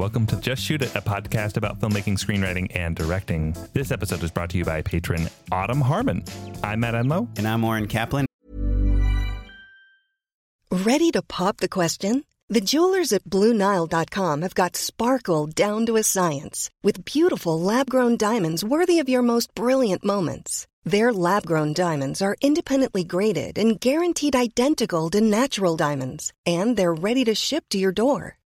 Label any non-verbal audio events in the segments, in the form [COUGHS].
Welcome to Just Shoot It, a podcast about filmmaking, screenwriting, and directing. This episode is brought to you by patron Autumn Harmon. I'm Matt Enlow. And I'm Oren Kaplan. Ready to pop the question? The jewelers at BlueNile.com have got sparkle down to a science with beautiful lab grown diamonds worthy of your most brilliant moments. Their lab grown diamonds are independently graded and guaranteed identical to natural diamonds, and they're ready to ship to your door.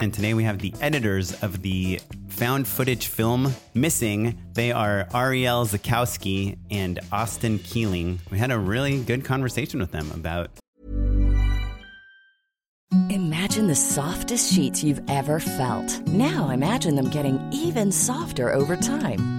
And today we have the editors of the found footage film Missing. They are Arielle Zakowski and Austin Keeling. We had a really good conversation with them about Imagine the softest sheets you've ever felt. Now imagine them getting even softer over time.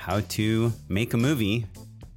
How to make a movie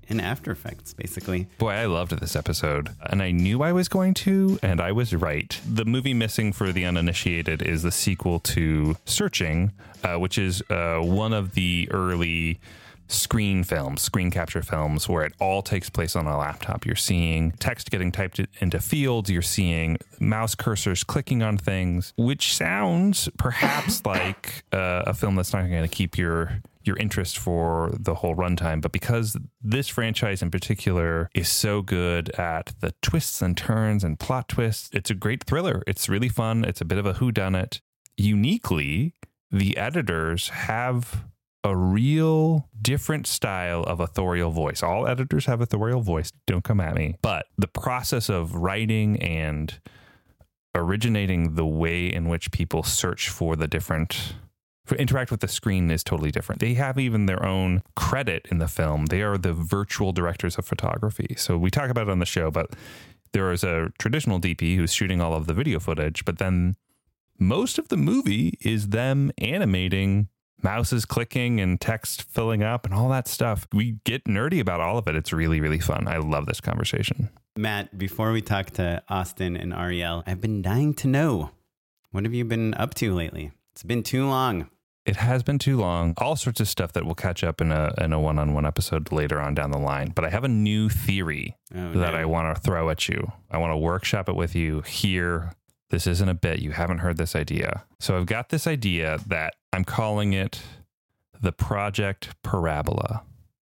in After Effects, basically. Boy, I loved this episode, and I knew I was going to, and I was right. The movie Missing for the Uninitiated is the sequel to Searching, uh, which is uh, one of the early screen films, screen capture films, where it all takes place on a laptop. You're seeing text getting typed into fields, you're seeing mouse cursors clicking on things, which sounds perhaps [LAUGHS] like uh, a film that's not going to keep your your interest for the whole runtime. But because this franchise in particular is so good at the twists and turns and plot twists, it's a great thriller. It's really fun. It's a bit of a whodunit. Uniquely, the editors have a real different style of authorial voice. All editors have authorial voice. Don't come at me. But the process of writing and originating the way in which people search for the different interact with the screen is totally different. They have even their own credit in the film. They are the virtual directors of photography. So we talk about it on the show, but there is a traditional DP who's shooting all of the video footage, but then most of the movie is them animating mouses clicking and text filling up and all that stuff. We get nerdy about all of it. It's really, really fun. I love this conversation. Matt, before we talk to Austin and Arielle, I've been dying to know what have you been up to lately? It's been too long. It has been too long. All sorts of stuff that we'll catch up in a in a one on one episode later on down the line. But I have a new theory Oh, that no. I want to throw at you. I want to workshop it with you here. This isn't a bit. You haven't heard this idea. So I've got this idea that I'm calling it the Project Parabola.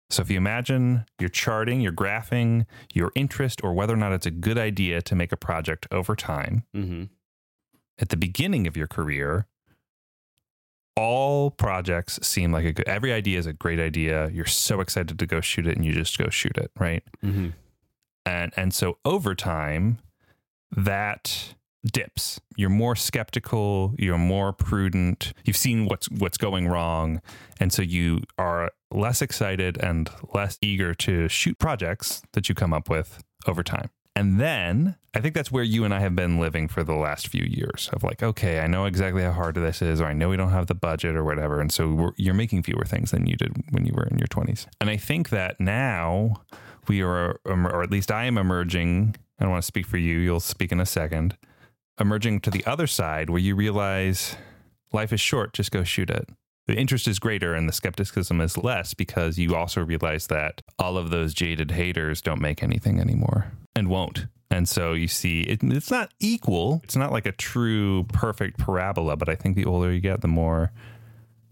So if you imagine you're charting, you're graphing your interest or whether or not it's a good idea to make a project over time, Mm-hmm. at the beginning of your career, all projects seem like a good every idea is a great idea. You're so excited to go shoot it and you just go shoot it, right? Mm-hmm. And and so over time that dips. You're more skeptical, you're more prudent. You've seen what's what's going wrong, and so you are less excited and less eager to shoot projects that you come up with over time. And then I think that's where you and I have been living for the last few years of like, okay, I know exactly how hard this is, or I know we don't have the budget or whatever. And so you're making fewer things than you did when you were in your 20s. And I think that now we are, or at least I am emerging. I don't want to speak for you, you'll speak in a second. Emerging to the other side where you realize life is short, just go shoot it. The interest is greater and the skepticism is less because you also realize that all of those jaded haters don't make anything anymore and won't. And so you see, it, it's not equal. It's not like a true perfect parabola, but I think the older you get, the more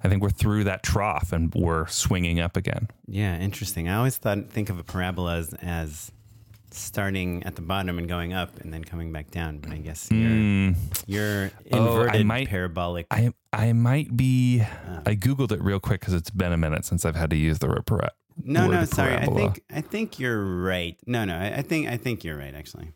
I think we're through that trough and we're swinging up again. Yeah, interesting. I always thought think of a parabola as, as starting at the bottom and going up and then coming back down. But I guess you're Mm, you're Oh, I inverted might- parabolic. I I might be. I googled it real quick because it's been a minute since I've had to use the word para- no, no, sorry. I think I think you're right. No, no, I, I think I think you're right. Actually.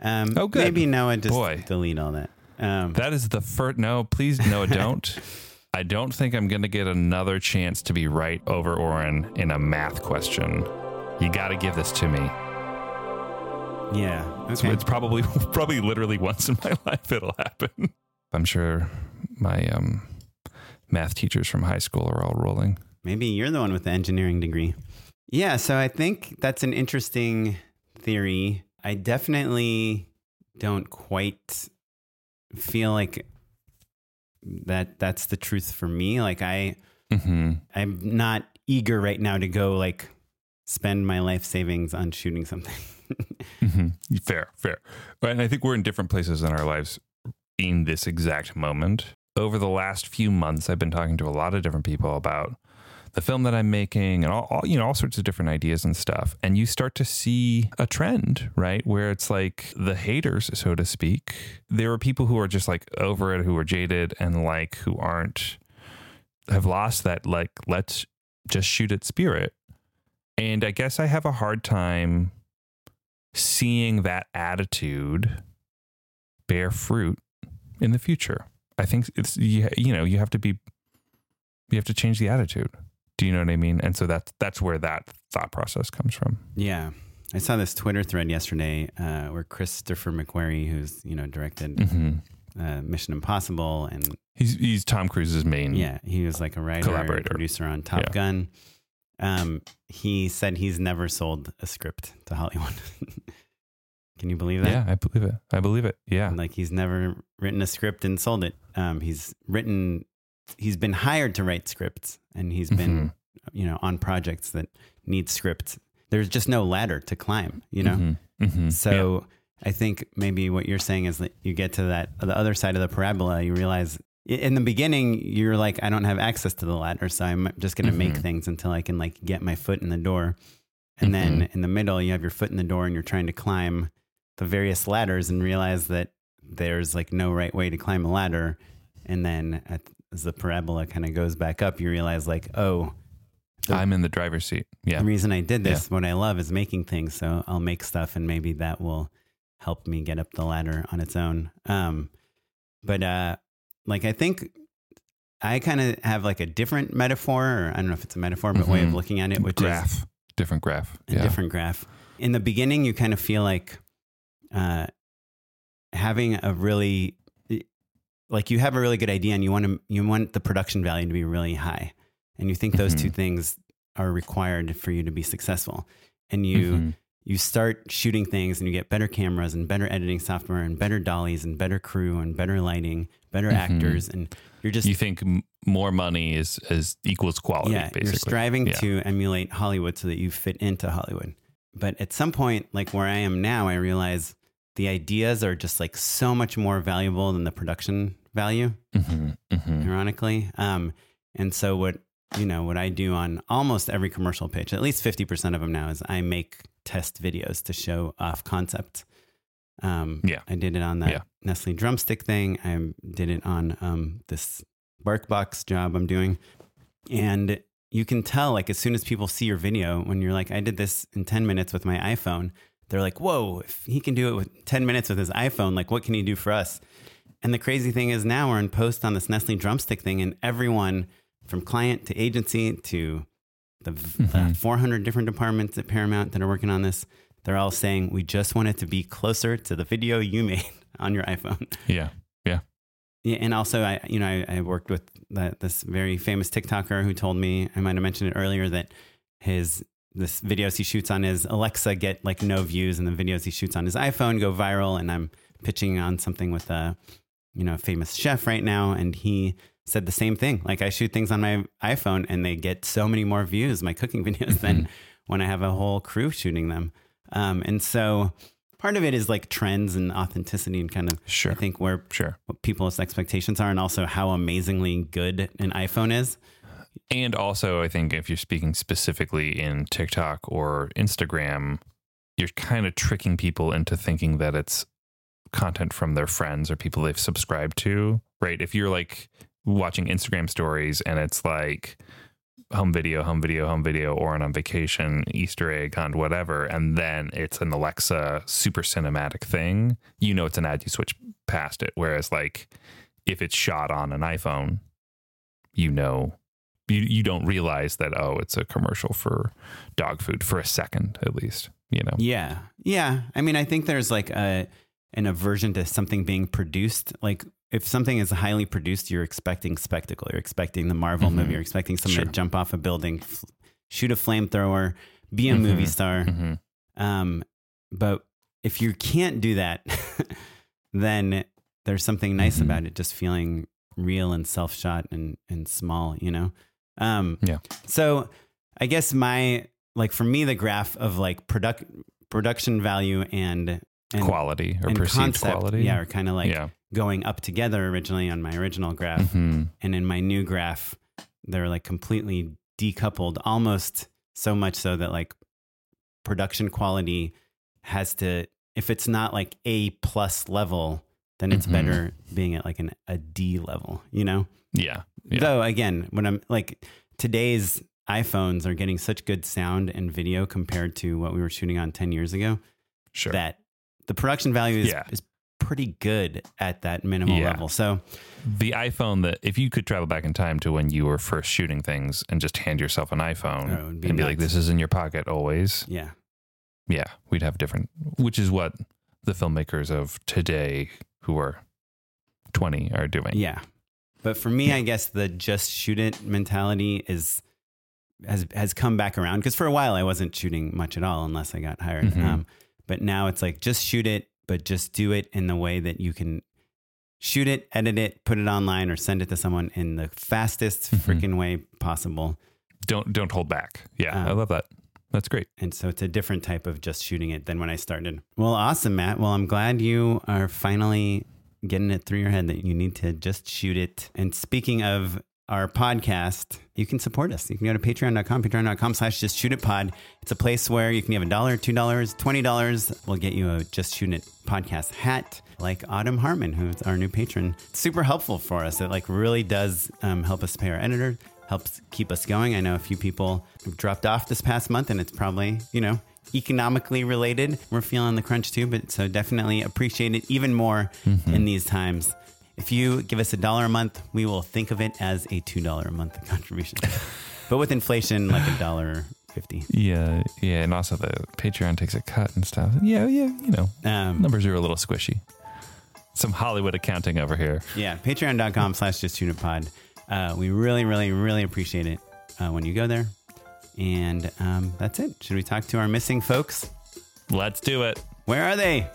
Um, Oh, good. Maybe Noah just Boy. delete all that. Um, That is the first. No, please, no, don't. [LAUGHS] I don't think I'm going to get another chance to be right over Oren in a math question. You got to give this to me. yeah. Okay. it's probably, [LAUGHS] probably, literally once in my [LAUGHS] life it'll happen. I'm sure my um, math teachers from high school are all rolling. Maybe you're the one with the engineering degree. Yeah, so I think that's an interesting theory. I definitely don't quite feel like that that's the truth for me. Like I hmm I'm not eager right now to go like spend my life savings on shooting something. [LAUGHS] hmm Fair, fair. And I think we're in different places in our lives in this exact moment. Over the last few months, I've been talking to a lot of different people about the film that I'm making and all, all you know all sorts of different ideas and stuff. And you start to see a trend, right, where it's like the haters, so to speak. There are people who are just like over it, who are jaded, and like who aren't have lost that like let's just shoot at spirit. And I guess I have a hard time seeing that attitude bear fruit in the future. I think it's you, you know you have to be you have to change the attitude. Do you know what I mean? And so that's that's where that thought process comes from. Yeah. I saw this Twitter thread yesterday uh, where Christopher McQuarrie, who's you know directed Mm-hmm. uh, Mission Impossible, and He's he's Tom Cruise's main. yeah, he was like a writer, Collaborator. producer on Top Yeah. Gun. Um, he said he's never sold a script to Hollywood. [LAUGHS] Can you believe that? yeah, I believe it. I believe it. Yeah. Like he's never written a script and sold it. Um, he's written, he's been hired to write scripts, and he's been, Mm-hmm. you know, on projects that need scripts. There's just no ladder to climb, you know. Mhm. Mhm. So I think maybe what you're saying is that you get to that the other side of the parabola, you realize in the beginning you're like, I don't have access to the ladder, so I'm just going to make Mhm. things until I can like get my foot in the door. And then Mm-hmm. in the middle, you have your foot in the door and you're trying to climb the various ladders and realize that there's like no right way to climb a ladder. And then at, as the parabola kind of goes back up, you realize like, oh, yeah. I'm in the driver's seat. Yeah. the reason I did this, what I love is making things. So I'll make stuff and maybe that will help me get up the ladder on its own. Um, but uh, like I think I kind of have like a different metaphor, or I don't know if it's a metaphor, but way of Mhm. looking at it, which is. Different graph. a different graph. In the beginning, you kind of feel like uh, having a really like you have a really good idea and you want to you want the production value to be really high, and you think those two Mhm. things are required for you to be successful, and you Mhm. you start shooting things and you get better cameras and better editing software and better dollies and better crew and better lighting, better Mhm. actors, and you're just You think more money is, is equals quality, yeah, basically. you're striving Yeah. to emulate Hollywood so that you fit into Hollywood. But at some point, like where I am now, I realize the ideas are just like so much more valuable than the production value, Mhm. Mhm. ironically. Um, and so what you know, what I do on almost every commercial pitch, at least fifty percent of them now, is I make test videos to show off concepts. Um, Yeah. I did it on that Yeah. Nestle drumstick thing. I did it on um, this BarkBox job I'm doing, and you can tell like as soon as people see your video when you're like, I did this in ten minutes with my iPhone. They're like, whoa! If he can do it with ten minutes with his iPhone, like what can he do for us? And the crazy thing is now we're in post on this Nestle drumstick thing, and everyone from client to agency to the uh, 400 different departments at Paramount that are working on this, they're all saying, we just want it to be closer to the video you made [LAUGHS] on your iPhone. Yeah. Yeah. Yeah, and also, I you know I, I worked with this very famous TikToker who told me I might have mentioned it earlier that his this videos he shoots on his Alexa get like no views, and the videos he shoots on his iPhone go viral. And I'm pitching on something with a you know famous chef right now, and he said the same thing. Like I shoot things on my iPhone, and they get so many more views my cooking [LAUGHS] videos than when I have a whole crew shooting them. Um, and so part of it is like trends and authenticity and kind of Sure. I think where Sure. what people's expectations are and also how amazingly good an iPhone is. And also, I think if you're speaking specifically in TikTok or Instagram, you're kind of tricking people into thinking that it's content from their friends or people they've subscribed to, right? If you're like watching Instagram stories and it's like home video, home video, home video, or on vacation, Easter egg hunt, whatever, and then it's an Alexa super cinematic thing, you know it's an ad, you switch past it. Whereas, like, if it's shot on an iPhone, you know you you don't realize that oh it's a commercial for dog food for a second at least you know Yeah. Yeah. I mean, I think there's like a an aversion to something being produced. Like if something is highly produced, you're expecting spectacle. You're expecting the Marvel Mhm. movie. You're expecting someone Sure. to jump off a building, f- shoot a flamethrower, be a movie Mhm. star. Mhm. Um, but if you can't do that, [LAUGHS] then there's something nice Mhm. about it, just feeling real and self shot and, and small, you know? Um, Yeah. So I guess my, like for me, the graph of like product, production value and, and quality or and perceived concept, quality yeah, are kind of like yeah going up together originally on my original graph. Mhm. And in my new graph, they're like completely decoupled, almost so much so that like production quality has to, if it's not like A plus level, then it's Mhm. better being at like an, a D level, you know? yeah yeah Though again, when I'm like today's iPhones are getting such good sound and video compared to what we were shooting on 10 years ago sure that the production value is, Yeah. is pretty good at that minimal Yeah. level. So The iPhone that if you could travel back in time to when you were first shooting things and just hand yourself an iPhone Oh, be and be like, this is in your pocket always. yeah, Yeah, we'd have different, which is what the filmmakers of today who are 20 are doing. yeah. But for me, I guess the just shoot it mentality is has has come back around because for a while I wasn't shooting much at all unless I got hired. Mhm. Um, but now it's like just shoot it, but just do it in the way that you can shoot it, edit it, put it online, or send it to someone in the fastest Mhm. freaking way possible. Don't don't hold back. Yeah, I Um, love that. That's great. And so it's a different type of just shooting it than when I started. Well, awesome, Matt. Well, I'm glad you are finally getting it through your head that you need to just shoot it. And speaking of our podcast, you can support us. You can go to patreon.com, patreon.com slash just shoot it pod. It's a place where you can have a dollar, two dollars, twenty dollars. We'll get you a just shoot it podcast hat like Autumn Harmon, who's our new patron. It's super helpful for us. It like really does um, help us pay our editor, helps keep us going. I know a few people dropped off this past month and it's probably, you know, economically related. We're feeling the crunch too, but so definitely appreciate it even more in these times. If you give us a dollar a month, we will think of it as a two dollar a month [LAUGHS] contribution. but with inflation, like a [SIGHS] dollar fifty. Yeah, yeah, and also the Patreon takes a cut and stuff. Yeah, yeah, you know, Um, numbers are a little squishy. Some Hollywood accounting over here. yeah, patreon.com slash just pod. Uh, we really, really, really appreciate it uh, when you go there. And um, that's it. Should we talk to our missing folks? Let's do it. Where are they?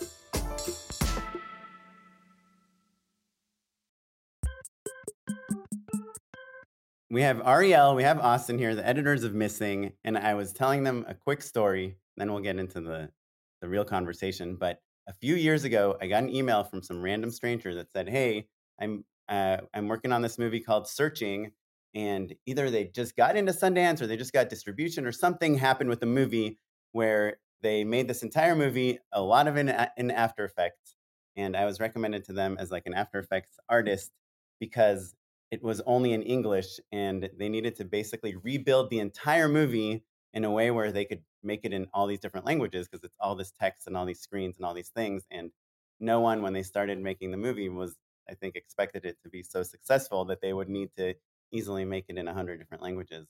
We have Arielle, we have Austin here, the editors of Missing, and I was telling them a quick story, then we'll get into the, the real conversation. But a few years ago, I got an email from some random stranger that said, Hey, I'm uh, I'm working on this movie called Searching, and either they just got into Sundance or they just got distribution or something happened with the movie where they made this entire movie, a lot of in, in uh, After Effects, and I was recommended to them as like an After Effects artist because it was only in English and they needed to basically rebuild the entire movie in a way where they could make it in all these different languages because it's all this text and all these screens and all these things and no one when they started making the movie was I think expected it to be so successful that they would need to easily make it in a hundred different languages.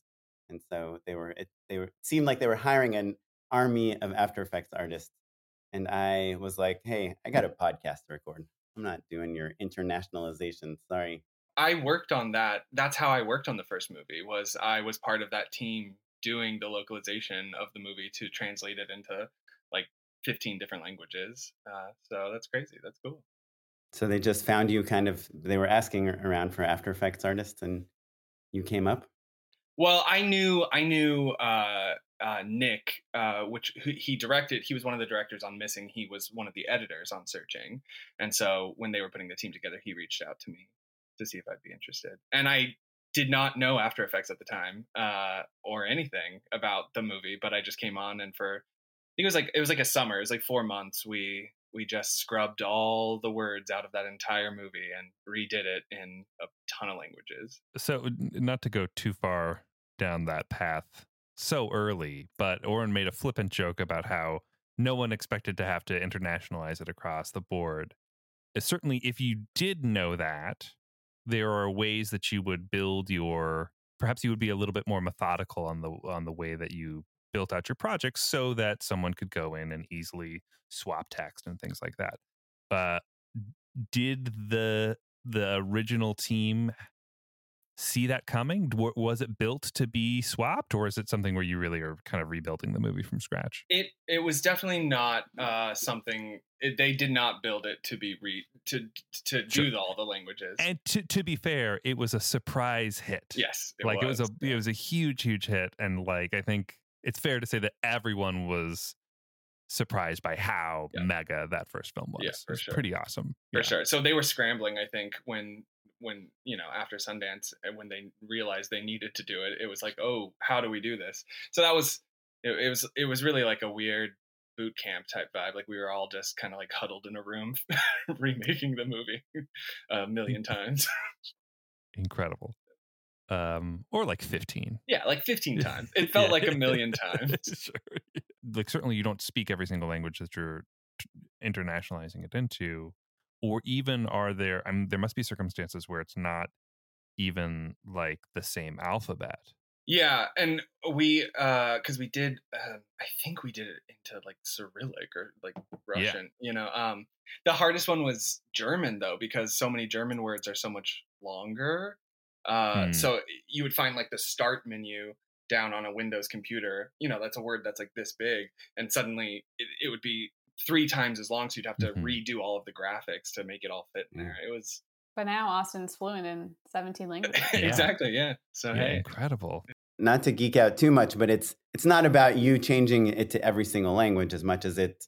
And so they were it they were seemed like they were hiring an army of After Effects artists. And I was like, hey, I got a podcast to record. I'm not doing your internationalization. Sorry. I worked on that. That's how I worked on the first movie. Was I was part of that team doing the localization of the movie to translate it into like 15 different languages. Uh, so that's crazy. That's cool. So they just found you kind of they were asking around for After Effects artists and you came up? Well, I knew I knew uh, uh, Nick, uh, which he directed. He was one of the directors on Missing. He was one of the editors on Searching, and so when they were putting the team together, he reached out to me to see if I'd be interested. And I did not know After Effects at the time uh, or anything about the movie, but I just came on and for I think it was like it was like a summer. It was like four months. We we just scrubbed all the words out of that entire movie and redid it in a ton of languages. So, not to go too far down that path so early, but Oren made a flippant joke about how no one expected to have to internationalize it across the board. Uh, Certainly, if you did know that, there are ways that you would build your. Perhaps you would be a little bit more methodical on the on the way that you built out your projects, so that someone could go in and easily swap text and things like that. Uh, did the the original team see that coming? W- Was it built to be swapped, or is it something where you really are kind of rebuilding the movie from scratch? It it was definitely not uh, something. It, they did not build it to be re to to do all the languages. And to to be fair, it was a surprise hit. yes, like it was a it was a huge huge hit, and like I think it's fair to say that everyone was surprised by how Yeah. mega that first film was. Yeah, for was sure. pretty awesome. for Yeah. sure. So they were scrambling. I think when when you know after Sundance eh, when they realized they needed to do it, it was like, oh, how do we do this? So that was it, it was it was really like a weird boot camp type vibe. Like we were all just kind of like huddled in a room [LAUGHS] remaking the movie [LAUGHS] a million times. Incredible. Um, or like fifteen. yeah, like 15 [LAUGHS] times. It felt Yeah. like a [LAUGHS] million times. [LAUGHS] sure. Like certainly you don't speak every single language that you're internationalizing it into, or even are there? I mean, there must be circumstances where it's not even like the same alphabet. Yeah, and we uh because we did uh, I think we did it into like Cyrillic or like Russian, you know. Um the hardest one was German though because so many German words are so much longer. Uh Hmm. so you would find like the start menu down on a Windows computer, you know, that's a word that's like this big and suddenly it, it would be three times as long so you'd have to Mhm. redo all of the graphics to make it all fit in there. It was But now Austin's fluent in 17 [LAUGHS] languages. exactly, yeah. So Yeah, hey. incredible. Not to geek out too much, but it's it's not about you changing it to every single language as much as it's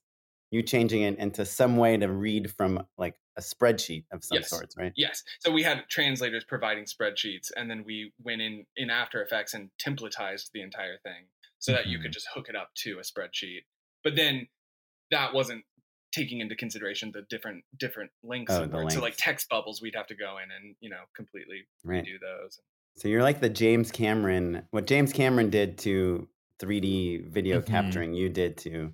you changing it into some way to read from like a spreadsheet of some Yes. sorts, right? Yes. So we had translators providing spreadsheets, and then we went in in After Effects and templatized the entire thing so that you could Mhm. just hook it up to a spreadsheet. But then that wasn't taking into consideration the different different links Oh, the. So like text bubbles, we'd have to go in and you know completely Right. redo those. So you're like the James Cameron. What James Cameron did to 3D video Mhm. capturing, you did to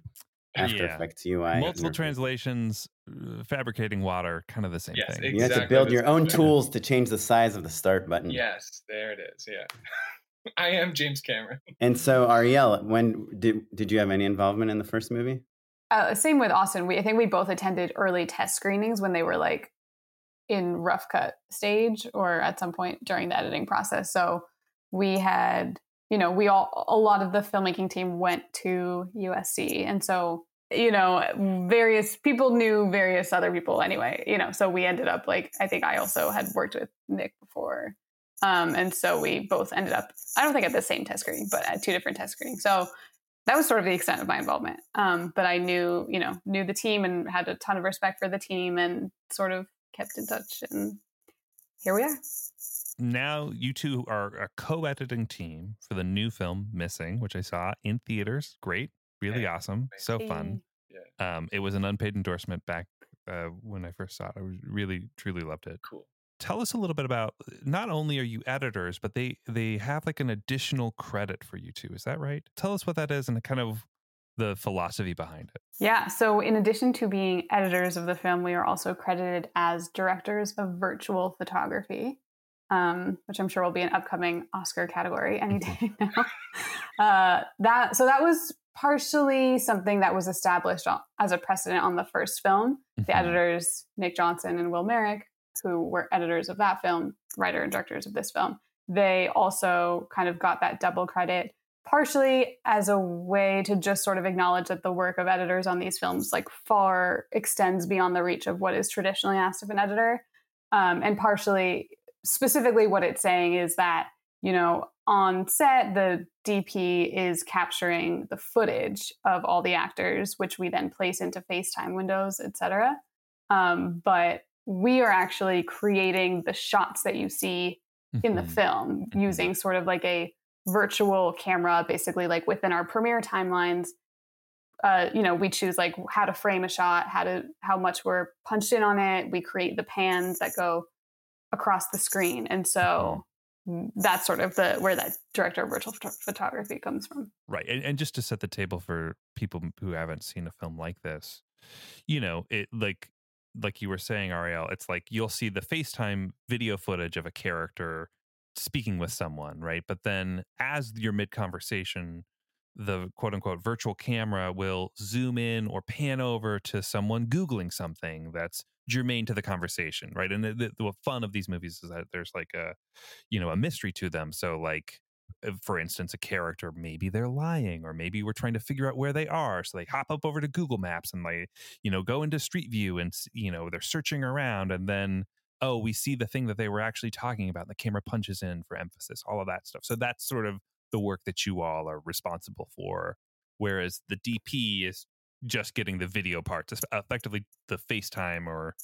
After Yeah. Effects UI. Multiple translations, uh, fabricating water, kind of the same Yes, thing. You have to build your own thing. tools to change the size of the start button. Yes, there it is. Yeah. [LAUGHS] I am James Cameron. [LAUGHS] And so Arielle, when did did you have any involvement in the first movie? Uh, same with Austin. We I think we both attended early test screenings when they were like in rough cut stage or at some point during the editing process. So we had, you know, we all a lot of the filmmaking team went to USC, and so you know, various people knew various other people anyway. You know, so we ended up like I think I also had worked with Nick before. Um, and so we both ended up, I don't think at the same test screening, but at two different test screenings. So that was sort of the extent of my involvement. Um, but I knew, you know, knew the team and had a ton of respect for the team and sort of kept in touch. And here we are. Now you two are a co-editing team for the new film Missing, which I saw in theaters. Great, really Hey, awesome, thank so you. fun. Um, it was an unpaid endorsement back uh, when I first saw it. I was really, truly loved it. Cool. Tell us a little bit about. Not only are you editors, but they they have like an additional credit for you too. Is that right? Tell us what that is and kind of the philosophy behind it. Yeah. So, in addition to being editors of the film, we are also credited as directors of virtual photography, um, which I'm sure will be an upcoming Oscar category any day [LAUGHS] now. uh, that so that was partially something that was established as a precedent on the first film. The Mhm. editors Nick Johnson and Will Merrick, who were editors of that film, writer and directors of this film, they also kind of got that double credit partially as a way to just sort of acknowledge that the work of editors on these films like far extends beyond the reach of what is traditionally asked of an editor um, and partially specifically what it's saying is that you know on set the dp is capturing the footage of all the actors which we then place into facetime windows etc um, but we are actually creating the shots that you see in the Mhm. film Mhm. using sort of like a virtual camera basically like within our premiere timelines. Uh, you know we choose like how to frame a shot how to how much we're punched in on it. We create the pans that go across the screen. And so that's sort of the where that director of virtual photo- photography comes from Right. And, and just to set the table for people who haven't seen a film like this, you know, it like like you were saying, Arielle, it's like you'll see the FaceTime video footage of a character speaking with someone, right? But then as you're mid conversation, the quote unquote virtual camera will zoom in or pan over to someone Googling something that's germane to the conversation, right? And the, the, the fun of these movies is that there's like a, you know, a mystery to them. So, like, uh, for instance, a character, maybe they're lying, or maybe we're trying to figure out where they are. So they hop up over to Google Maps and they, you know, go into Street View and, you know, they're searching around and then, oh, we see the thing that they were actually talking about. And the camera punches in for emphasis, all of that stuff. So that's sort of the work that you all are responsible for. Whereas the DP is just getting the video parts, effectively the FaceTime or,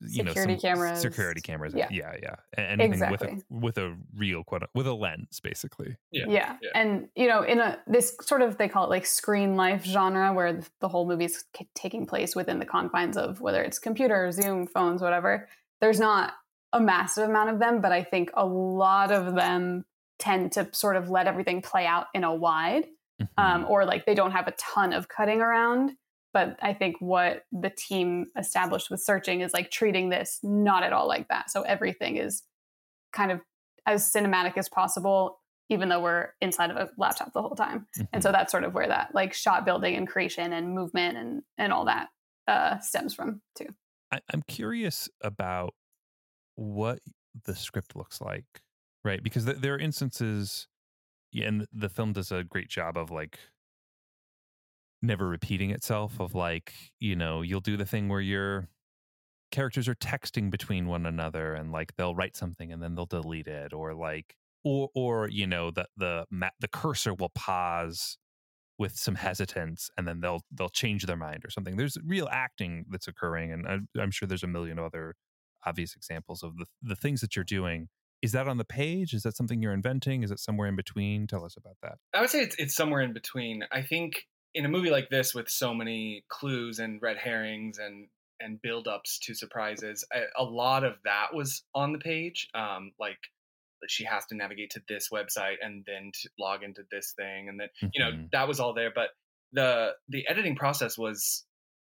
you know, Security some cameras. security cameras. Yeah. Yeah. Yeah. Anything Exactly. with a, with a real quote, with a lens, basically. Yeah. yeah. and you know in a this sort of they call it like screen life genre where the, the whole movie's c- taking place within the confines of whether it's computer zoom phones whatever there's not a massive amount of them but i think a lot of them tend to sort of let everything play out in a wide Mhm. um, or like they don't have a ton of cutting around but I think what the team established with searching is like treating this not at all like that. So everything is kind of as cinematic as possible, even though we're inside of a laptop the whole time. Mm-hmm. And so mm-hmm. that's sort of where that like shot building and creation and movement and and all that uh, stems from too. I, I'm curious about what the script looks like, right? Because th- there are instances, yeah, and the film does a great job of like never repeating itself of like you know you'll do the thing where your characters are texting between one another and like they'll write something and then they'll delete it or like or or you know the the the cursor will pause with some hesitance and then they'll they'll change their mind or something. There's real acting that's occurring and I'm, I'm sure there's a million other obvious examples of the the things that you're doing is that on the page? Is that something you're inventing? Is it somewhere in between? Tell us about that. I would say it's, it's somewhere in between. I think in a movie like this with so many clues and red herrings and and build-ups to surprises a, a lot of that was on the page um, like she has to navigate to this website and then to log into this thing and then you know mm-hmm. that was all there but the the editing process was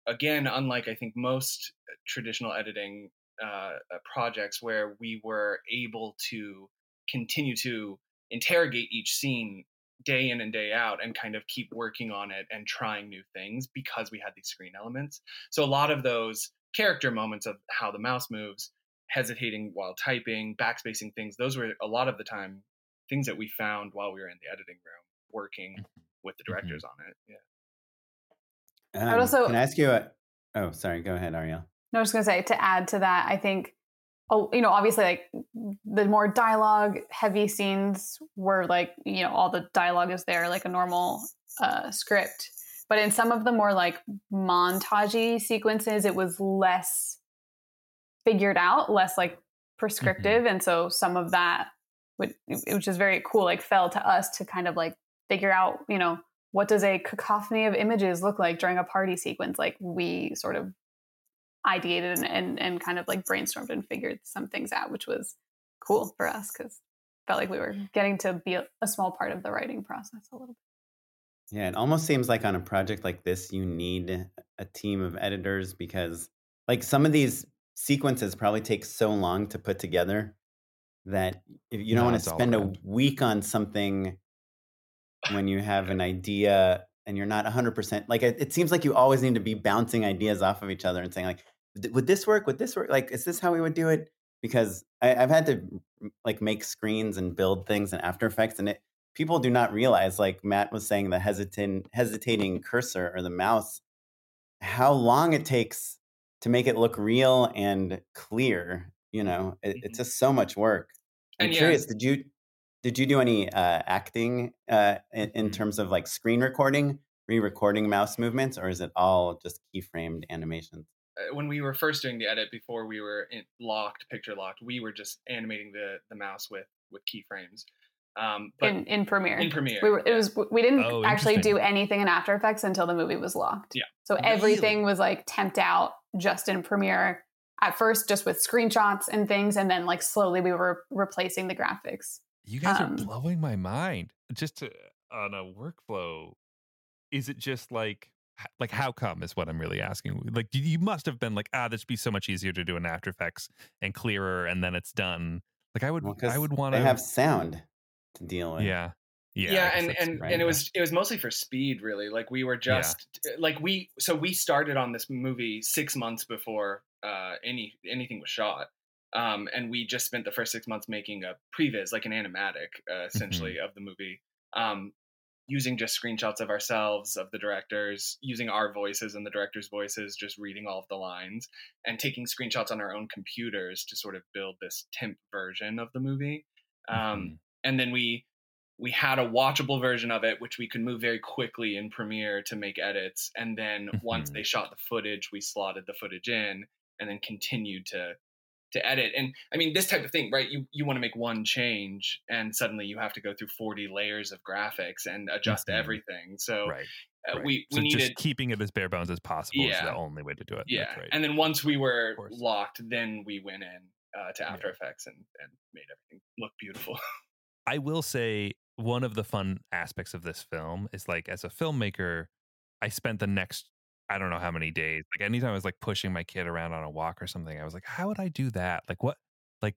again unlike i think most traditional editing uh, uh projects where we were able to continue to interrogate each scene day in and day out and kind of keep working on it and trying new things because we had these screen elements. So a lot of those character moments of how the mouse moves, hesitating while typing, backspacing things, those were a lot of the time things that we found while we were in the editing room working mm-hmm. with the mm-hmm. directors mm-hmm. on it. Yeah. Um, also, can I ask you a? Oh, sorry. Go ahead, Arielle. No, I was going to say to add to that. I think oh, you know, obviously like the more dialogue heavy scenes were like, you know, all the dialogue is there like a normal uh, script. But in some of the more like montagey sequences, it was less figured out, less like prescriptive. Mm-hmm. And so some of that, would, which is very cool, like fell to us to kind of like figure out, you know, what does a cacophony of images look like during a party sequence? Like we sort of ideated and, and, and kind of like brainstormed and figured some things out, which was cool for us because felt like we were mm-hmm. getting to be a, a, small part of the writing process a little bit. Yeah, it almost seems like on a project like this, you need a team of editors because, like, some of these sequences probably take so long to put together that if you don't no, want to spend a week on something when you have an idea and you're not 100% like it, it, seems like you always need to be bouncing ideas off of each other and saying like would this work would this work like is this how we would do it because I, have had to like make screens and build things in after effects and it people do not realize like matt was saying the hesitant hesitating cursor or the mouse how long it takes to make it look real and clear you know it, it's mm-hmm. just so much work i'm and curious yeah. did you did you do any uh, acting uh, in, in, mm-hmm. terms of like screen recording, re-recording mouse movements, or is it all just keyframed animations? Uh, when we were first doing the edit before we were locked, picture locked, we were just animating the the mouse with with keyframes. Um, but in, in Premiere, in Premiere, we were, it was we didn't oh, actually do anything in After Effects until the movie was locked. Yeah, so really? everything was like temped out just in Premiere. At first, just with screenshots and things, and then like slowly we were replacing the graphics. You guys um, are blowing my mind. Just to, on a workflow, is it just like like how come is what I'm really asking. Like you must have been like, ah, this would be so much easier to do in After Effects and clearer, and then it's done. Like I would, well, I would want to have sound to deal with. Yeah, yeah, yeah and and, right. and it was it was mostly for speed, really. Like we were just yeah. like we so we started on this movie six months before uh, any anything was shot, um, and we just spent the first six months making a previs, like an animatic, uh, essentially, mm-hmm. of the movie, um, using just screenshots of ourselves, of the directors, using our voices and the directors' voices, just reading all of the lines, and taking screenshots on our own computers to sort of build this temp version of the movie. Um, mm-hmm. And then we we had a watchable version of it, which we could move very quickly in Premiere to make edits. And then mm-hmm. once they shot the footage, we slotted the footage in and then continued to to edit and i mean this type of thing right you you want to make one change and suddenly you have to go through 40 layers of graphics and adjust mm-hmm. everything so right. Uh, right. we, we so needed just keeping it as bare bones as possible yeah. is the only way to do it yeah right. and then once we were locked then we went in uh, to after yeah. effects and, and made everything look beautiful [LAUGHS] i will say one of the fun aspects of this film is like as a filmmaker i spent the next I don't know how many days. Like anytime I was like pushing my kid around on a walk or something, I was like, how would I do that? Like what like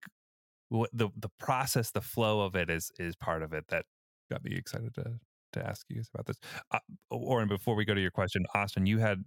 what the the process, the flow of it is is part of it that got me excited to to ask you about this. Uh, Oren, before we go to your question, Austin, you had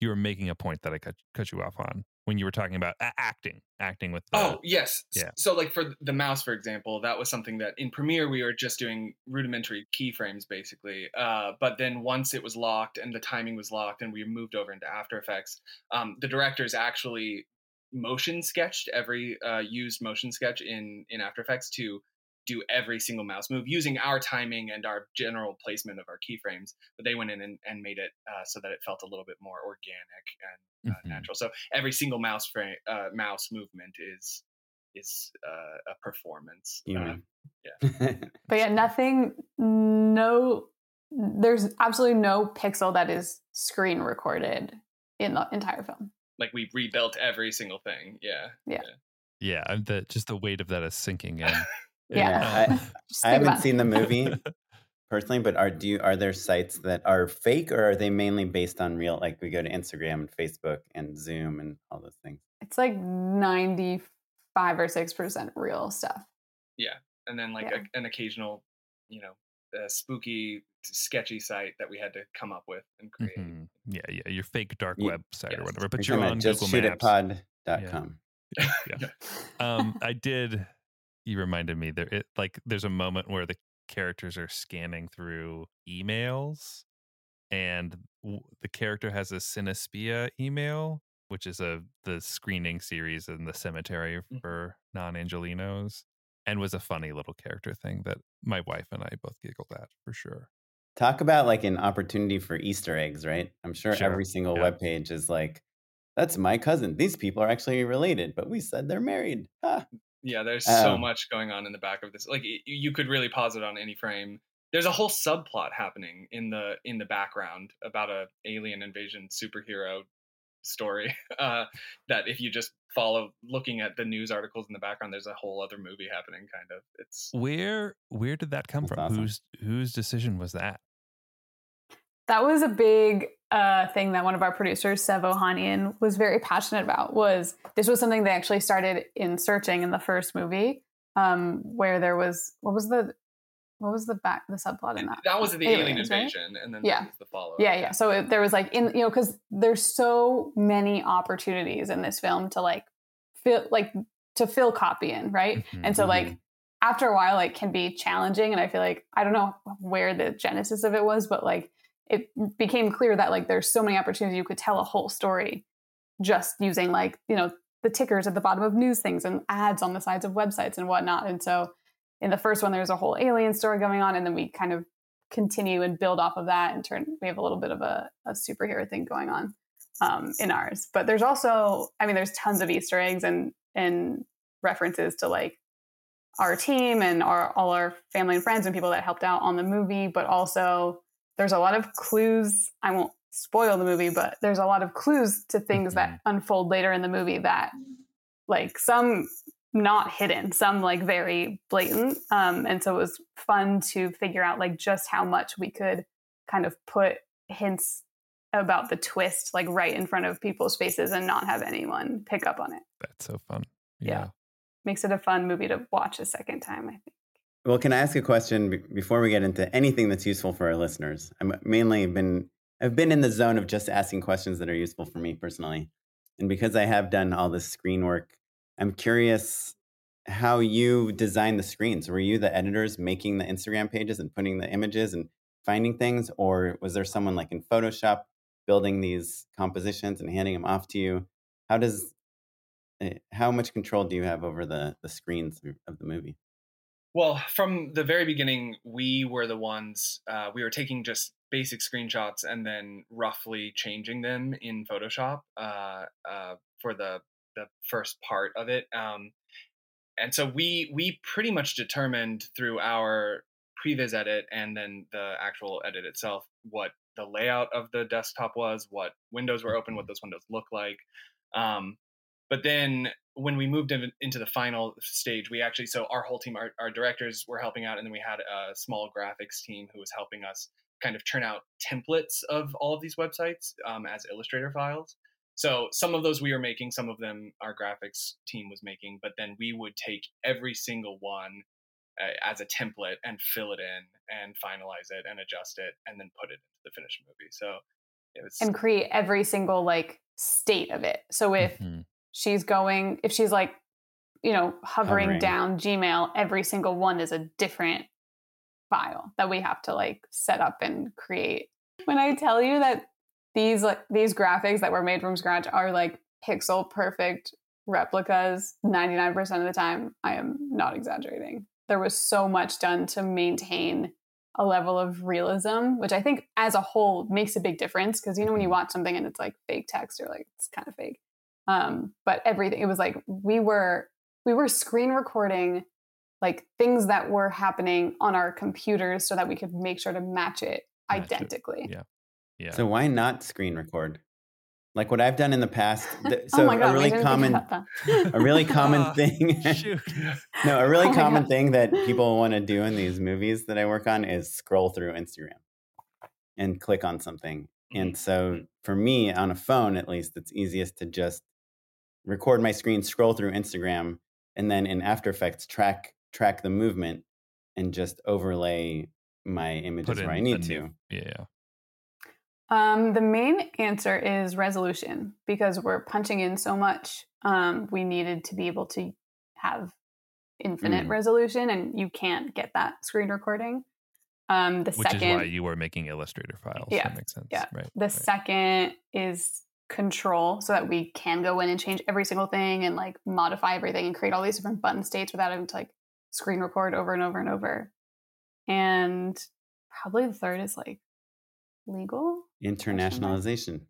you were making a point that I cut cut you off on when you were talking about acting, acting with. The, oh yes, yeah. So like for the mouse, for example, that was something that in Premiere we were just doing rudimentary keyframes basically. Uh, but then once it was locked and the timing was locked, and we moved over into After Effects, um, the directors actually motion sketched every uh, used motion sketch in in After Effects to do every single mouse move using our timing and our general placement of our keyframes. But they went in and, and made it uh, so that it felt a little bit more organic and mm-hmm. natural. So every single mouse frame, uh, mouse movement is is uh, a performance. Yeah. yeah. [LAUGHS] but yeah, nothing. No, there's absolutely no pixel that is screen recorded in the entire film. Like we rebuilt every single thing. Yeah. Yeah. Yeah. yeah the just the weight of that is sinking in. [LAUGHS] Yeah, yeah [LAUGHS] I, I haven't seen the movie personally, but are do you, are there sites that are fake or are they mainly based on real? Like we go to Instagram and Facebook and Zoom and all those things. It's like ninety five or six percent real stuff. Yeah, and then like yeah. a, an occasional, you know, a spooky, sketchy site that we had to come up with and create. Mm-hmm. Yeah, yeah, your fake dark web site yes. or whatever. But you're, you're on just Google Maps. Pod.com. Yeah. yeah. [LAUGHS] um, [LAUGHS] I did you reminded me there it like there's a moment where the characters are scanning through emails and w- the character has a Cinespia email which is a the screening series in the cemetery mm-hmm. for non-angelinos and was a funny little character thing that my wife and I both giggled at for sure. Talk about like an opportunity for Easter eggs, right? I'm sure, sure. every single yeah. web page is like, that's my cousin. These people are actually related, but we said they're married. Ha. Yeah, there's um, so much going on in the back of this. Like you could really pause it on any frame. There's a whole subplot happening in the in the background about a alien invasion superhero story. [LAUGHS] Uh, that if you just follow looking at the news articles in the background, there's a whole other movie happening. Kind of. It's where where did that come from? Awesome. Whose whose decision was that? That was a big uh, thing that one of our producers, Sev Ohanian, was very passionate about. Was this was something they actually started in searching in the first movie, um, where there was what was the what was the back the subplot in that? That was the alien invasion, right? and then yeah, the follow. Yeah, yeah. So it, there was like in you know because there's so many opportunities in this film to like fill like to fill copy in, right? Mm-hmm, and so like mm-hmm. after a while, like can be challenging, and I feel like I don't know where the genesis of it was, but like it became clear that like there's so many opportunities you could tell a whole story just using like you know the tickers at the bottom of news things and ads on the sides of websites and whatnot. And so in the first one there's a whole alien story going on and then we kind of continue and build off of that and turn we have a little bit of a, a superhero thing going on um, in ours. But there's also i mean there's tons of easter eggs and and references to like our team and our all our family and friends and people that helped out on the movie but also there's a lot of clues. I won't spoil the movie, but there's a lot of clues to things mm-hmm. that unfold later in the movie that, like, some not hidden, some like very blatant. Um, and so it was fun to figure out like just how much we could kind of put hints about the twist like right in front of people's faces and not have anyone pick up on it. That's so fun. Yeah. yeah. Makes it a fun movie to watch a second time, I think. Well, can I ask a question before we get into anything that's useful for our listeners? I'm mainly been I've been in the zone of just asking questions that are useful for me personally. And because I have done all this screen work, I'm curious how you design the screens. Were you the editors making the Instagram pages and putting the images and finding things? Or was there someone like in Photoshop building these compositions and handing them off to you? How does eh, how much control do you have over the the screens of the movie? Well, from the very beginning, we were the ones, uh, we were taking just basic screenshots and then roughly changing them in Photoshop uh, uh, for the, the first part of it. Um, and so we, we pretty much determined through our previs edit and then the actual edit itself what the layout of the desktop was, what windows were open, what those windows look like. Um, but then when we moved in, into the final stage, we actually so our whole team, our, our directors were helping out, and then we had a small graphics team who was helping us kind of turn out templates of all of these websites um, as Illustrator files. So some of those we were making, some of them our graphics team was making, but then we would take every single one uh, as a template and fill it in and finalize it and adjust it and then put it into the finished movie. So it was and create every single like state of it. So if Mhm. She's going, if she's like, you know, hovering, Hovering. down Gmail, every single one is a different file that we have to like set up and create. When I tell you that these like these graphics that were made from scratch are like pixel perfect replicas 99% of the time, I am not exaggerating. There was so much done to maintain a level of realism, which I think as a whole makes a big difference. Because you know when you mm-hmm. watch something and it's like fake text, you're like it's kind of fake. Um, but everything it was like we were we were screen recording like things that were happening on our computers so that we could make sure to match it Match it. identically. Yeah. Yeah. So why not screen record? Like what I've done in the past. [LAUGHS] th- oh So my god, a really common, think about that. a really [LAUGHS] common Ah, thing. [LAUGHS] Shoot. no, a really Oh common thing that people want to do in these movies that I work on is scroll through Instagram and click on something. And so for me on a phone, at least, it's easiest to just record my screen, scroll through Instagram, and then in After Effects track track the movement and just overlay my images Put in where I a need new- to. Yeah. Um, the main answer is resolution because we're punching in so much. Um, we needed to be able to have infinite Mm. resolution, and you can't get that screen recording. Um, the Which second, is why you were making Illustrator files. Yeah, That makes sense. yeah. Right. the right. second is control, so that we can go in and change every single thing and like modify everything and create all these different button states without having to like screen record over and over and over. And probably the third is like legal Internationalization.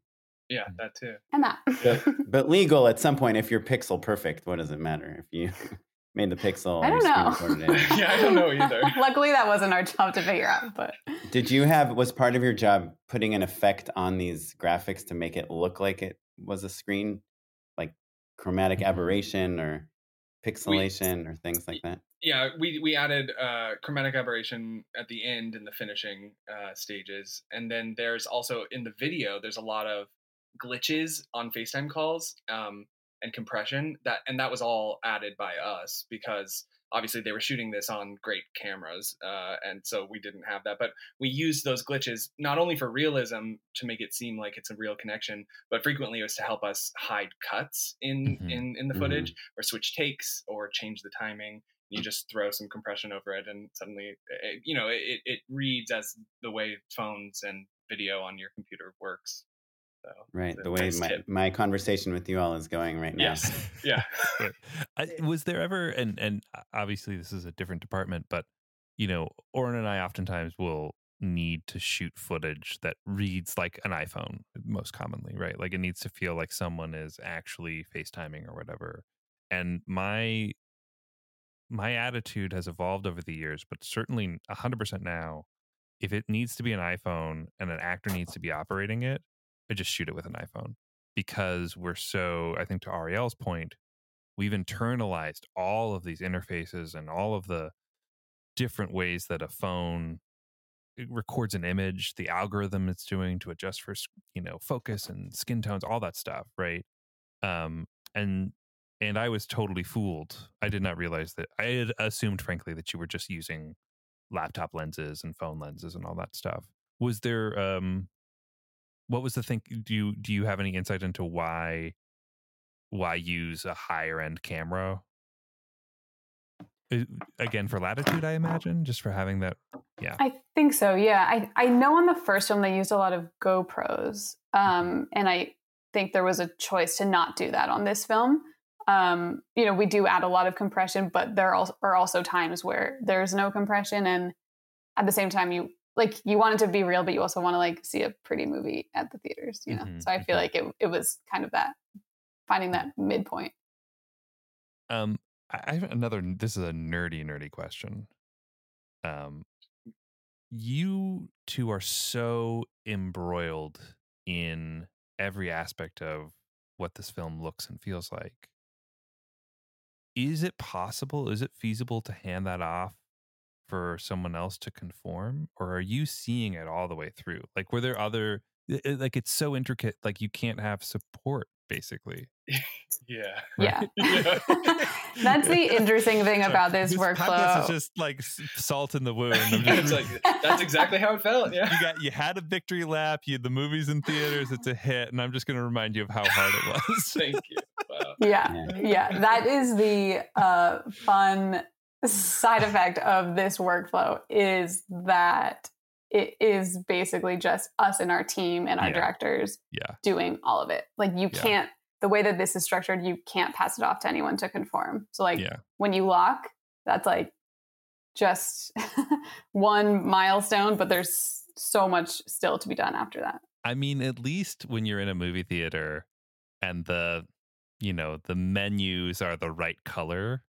yeah, that too. and that. But, [LAUGHS] but legal at some point, if you're pixel perfect, what does it matter? If you made the pixel, I don't know. screen recorded it. [LAUGHS] yeah, I don't know either. [LAUGHS] Luckily, that wasn't our job to figure out. But Did you have was part of your job putting an effect on these graphics to make it look like it was a screen, like chromatic Mhm. aberration or pixelation or things like that? yeah we we added uh chromatic aberration at the end in the finishing uh stages and then there's also in the video there's a lot of glitches on facetime calls um and compression that and that was all added by us because obviously they were shooting this on great cameras uh and so we didn't have that but we used those glitches not only for realism to make it seem like it's a real connection but frequently it was to help us hide cuts in Mhm. in in the footage or switch takes or change the timing. You just throw some compression over it and suddenly it, you know it, it reads as the way phones and video on your computer works so Right, the way nice my, tip. my conversation with you all is going right now. yes [LAUGHS] [LAUGHS] yeah Right. I, was there ever and and obviously this is a different department but you know Oren and I oftentimes will need to shoot footage that reads like an iPhone most commonly right like it needs to feel like someone is actually FaceTiming or whatever and my my attitude has evolved over the years but certainly 100% now if it needs to be an iPhone and an actor needs to be operating it I just shoot it with an iPhone because we're so I think to Arielle's point we've internalized all of these interfaces and all of the different ways that a phone records an image the algorithm it's doing to adjust for you know focus and skin tones all that stuff right? Um and and i was totally fooled. I did not realize that i had assumed frankly that you were just using laptop lenses and phone lenses and all that stuff. Was there um what was the thing do you do you have any insight into why why use a higher end camera again for latitude i imagine just for having that yeah I think so. Yeah, I I know on the first film they used a lot of GoPros, um, and I think there was a choice to not do that on this film. Um, you know, we do add a lot of compression, but there are also times where there's no compression, and at the same time, you like you want it to be real, but you also want to like see a pretty movie at the theaters. You know, Mhm, so I feel like it it was kind of that finding that midpoint. Um, I I have another. This is a nerdy, nerdy question. Um, you two are so embroiled in every aspect of what this film looks and feels like. Is it possible? Is it feasible to hand that off for someone else to conform or are you seeing it all the way through like were there other it- like it's so intricate like you can't have support basically [LAUGHS] yeah. Yeah. [LAUGHS] Yeah. [LAUGHS] That's the interesting thing Sorry, about this, podcast workflow. is just like salt in the wound I'm just it's like that's exactly how it felt. Yeah. you got you had a victory lap you the movies in theaters it's a hit and i'm just going to remind you of how hard it was Thank you. Wow. yeah Yeah. yeah that is the uh, fun side effect of this workflow is that it is basically just us and our team and our Yeah. directors yeah. doing all of it. Like you Yeah. can't the way that this is structured you can't pass it off to anyone to conform. So like when you lock that's like just [LAUGHS] one milestone but there's so much still to be done after that. I mean, at least when you're in a movie theater and the, you know, the menus are the right color,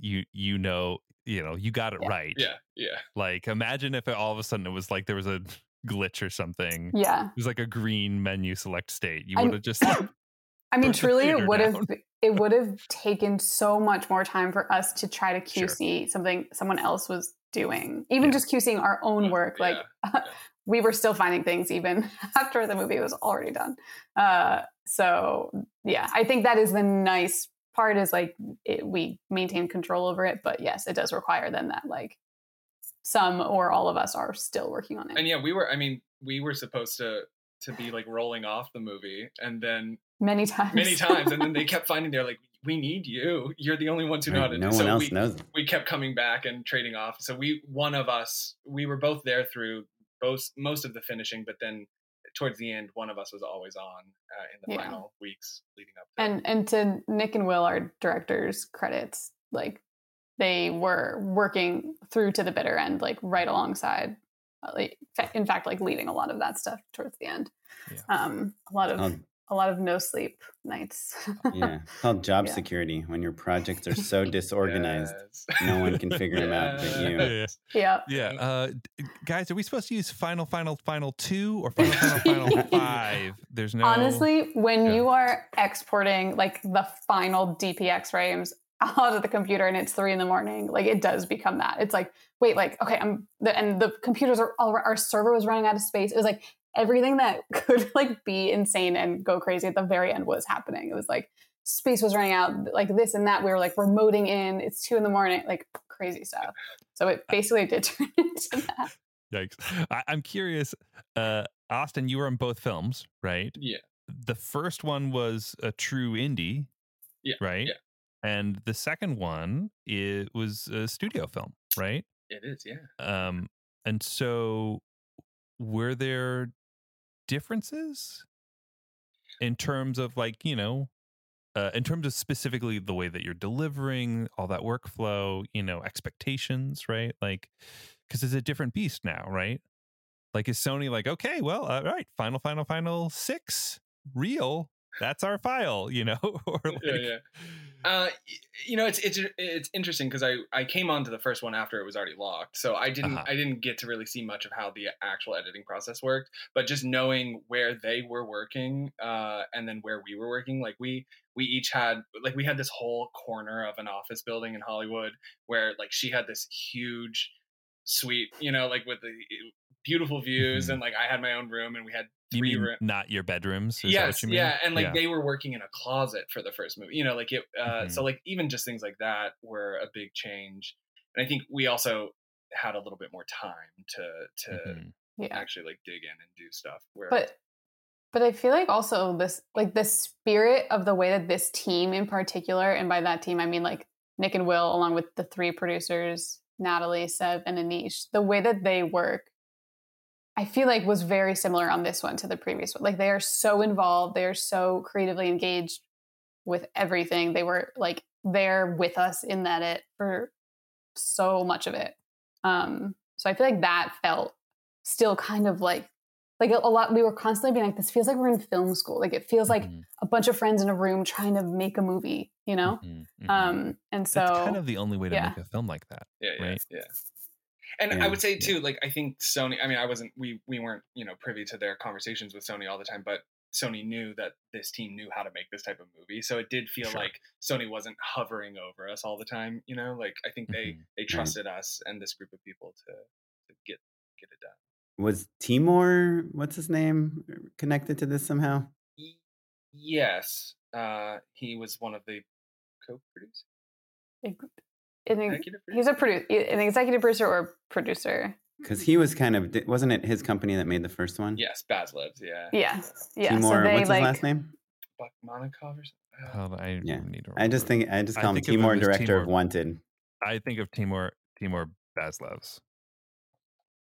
you you know, you know, you got it Yeah. right. Yeah. Yeah. Like imagine if it, all of a sudden it was like there was a [LAUGHS] glitch or something. yeah It was like a green menu select state. You would have just like, [COUGHS] I mean, truly, it would have it [LAUGHS] would have taken so much more time for us to try to Sure. QC something someone else was doing, even Yeah. just QCing our own work. Like [LAUGHS] we were still finding things even after the movie was already done. Uh, so yeah, I think that is the nice part is like it, we maintain control over it, but yes, it does require then that like some or all of us are still working on it. And yeah, we were. I mean, we were supposed to to be like rolling off the movie, and then many times, many times, and then they [LAUGHS] kept finding they're like, "We need you. You're the only ones who know how to." no do one so else we, knows. we kept coming back and trading off. So we, one of us, we were both there through both most of the finishing, but then towards the end, one of us was always on uh, in the Yeah. final weeks leading up. To and and to Nick and Will, our directors, credits like they were working through to the bitter end, like right alongside. uh, Like, in fact, like leading a lot of that stuff towards the end. Yeah. Um, a lot of Called, a lot of no sleep nights. yeah, called [LAUGHS] job Yeah. security when your projects are so [LAUGHS] disorganized. Yes. No one can [LAUGHS] figure them out but you. yeah. yeah. Yeah. Uh, guys, are we supposed to use final, final, final two or final, final, final five? There's no. Honestly, when Yeah. you are exporting like the final DPX frames out of the computer and it's three in the morning, like it does become that. It's like, wait, like, okay, I'm the, and the computers are all our server was running out of space. It was like everything that [LAUGHS] could like be insane and go crazy at the very end was happening. It was like space was running out, like this and that. We were like remoting in. It's two in the morning, like crazy stuff. So it basically did [LAUGHS] turn into that. Yikes. I, I'm curious. Uh, Austin, you were in both films, right? Yeah. The first one was a true indie, Yeah, right? yeah. And the second one it was a studio film, right? It is. Yeah. Um, and so were there differences in terms of like you know uh, in terms of specifically the way that you're delivering all that workflow you know expectations right? Like because it's a different beast now right? Like is sony like okay well all right final final final six real that's our file you know [LAUGHS] or like yeah, yeah. Uh, you know, it's it's it's interesting because I I came onto the first one after it was already locked, so I didn't Uh-huh. I didn't get to really see much of how the actual editing process worked. But just knowing where they were working, uh, and then where we were working, like we we each had like we had this whole corner of an office building in Hollywood where like she had this huge suite, you know, like with the beautiful views, Mhm. and like I had my own room, and we had you three mean roo- not your bedrooms is that yes what you mean yeah and like Yeah. they were working in a closet for the first movie you know like it uh Mhm. so like even just things like that were a big change and i think we also had a little bit more time to to Mhm. Yeah. actually like dig in and do stuff where but but i feel like also this like the spirit of the way that this team in particular and by that team i mean like nick and will along with the three producers natalie sev and Aneesh the way that they work i feel like was very similar on this one to the previous one like they are so involved they are so creatively engaged with everything they were like there with us in that it for so much of it um so i feel like that felt still kind of like like a, a lot we were constantly being like this feels like we're in film school like it feels like Mhm. a bunch of friends in a room trying to make a movie you know Mhm. Mhm. um and so That's kind of the only way to yeah. make a film like that. yeah yeah right? yeah and Yeah, i would say yeah. too like i think sony i mean i wasn't we we weren't you know privy to their conversations with sony all the time but Sony knew that this team knew how to make this type of movie. So it did feel Sure. like Sony wasn't hovering over us all the time. You know, like I think they Mhm. they trusted us and this group of people to to get get it done. Was Timur, what's his name, connected to this somehow? Y- Yes, uh, he was one of the co-producers. An Executive he's a produ- an executive producer or producer. Because he was kind of, wasn't it his company that made the first one? Yes, Bazelevs. Yeah. Yeah, yeah. Timur, so they what's like his last name? Bakmanikov or something. Uh, Hold on, I Yeah. need to I just think, I just call him think him Timur, as director of Wanted. I think of Timur Timur Bazelevs.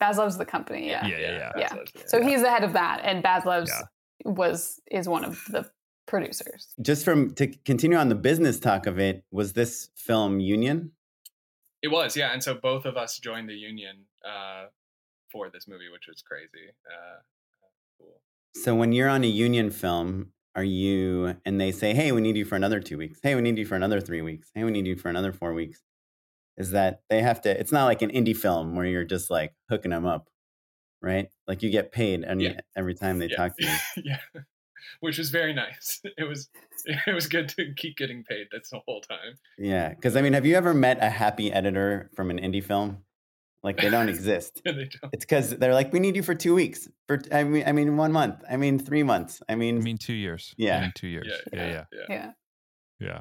Bazelevs the company. Yeah, Yeah, yeah, yeah. yeah. Bazelevs, So he's the head of that, and Bazelevs Yeah. was is one of the producers. Just from, to continue on the business talk of it, was this film union? It was, yeah. And so both of us joined the union uh, for this movie, which was crazy. Uh, cool. So when you're on a union film, are you, and they say, hey, we need you for another two weeks. Hey, we need you for another three weeks. Hey, we need you for another four weeks. Is that they have to, it's not like an indie film where you're just like hooking them up, right? Like you get paid and Yeah. every time they yeah. talk to you. [LAUGHS] yeah. Which was very nice. [LAUGHS] It was it was good to keep getting paid this whole time. Yeah. Cause I mean, have you ever met a happy editor from an indie film? Like they don't [LAUGHS] exist. And they don't. It's because they're like, we need you for two weeks. For I mean, I mean, one month. I mean, three months. I mean, I mean, two years. Yeah. I mean, two years. Yeah, Yeah, yeah, yeah. Yeah, yeah.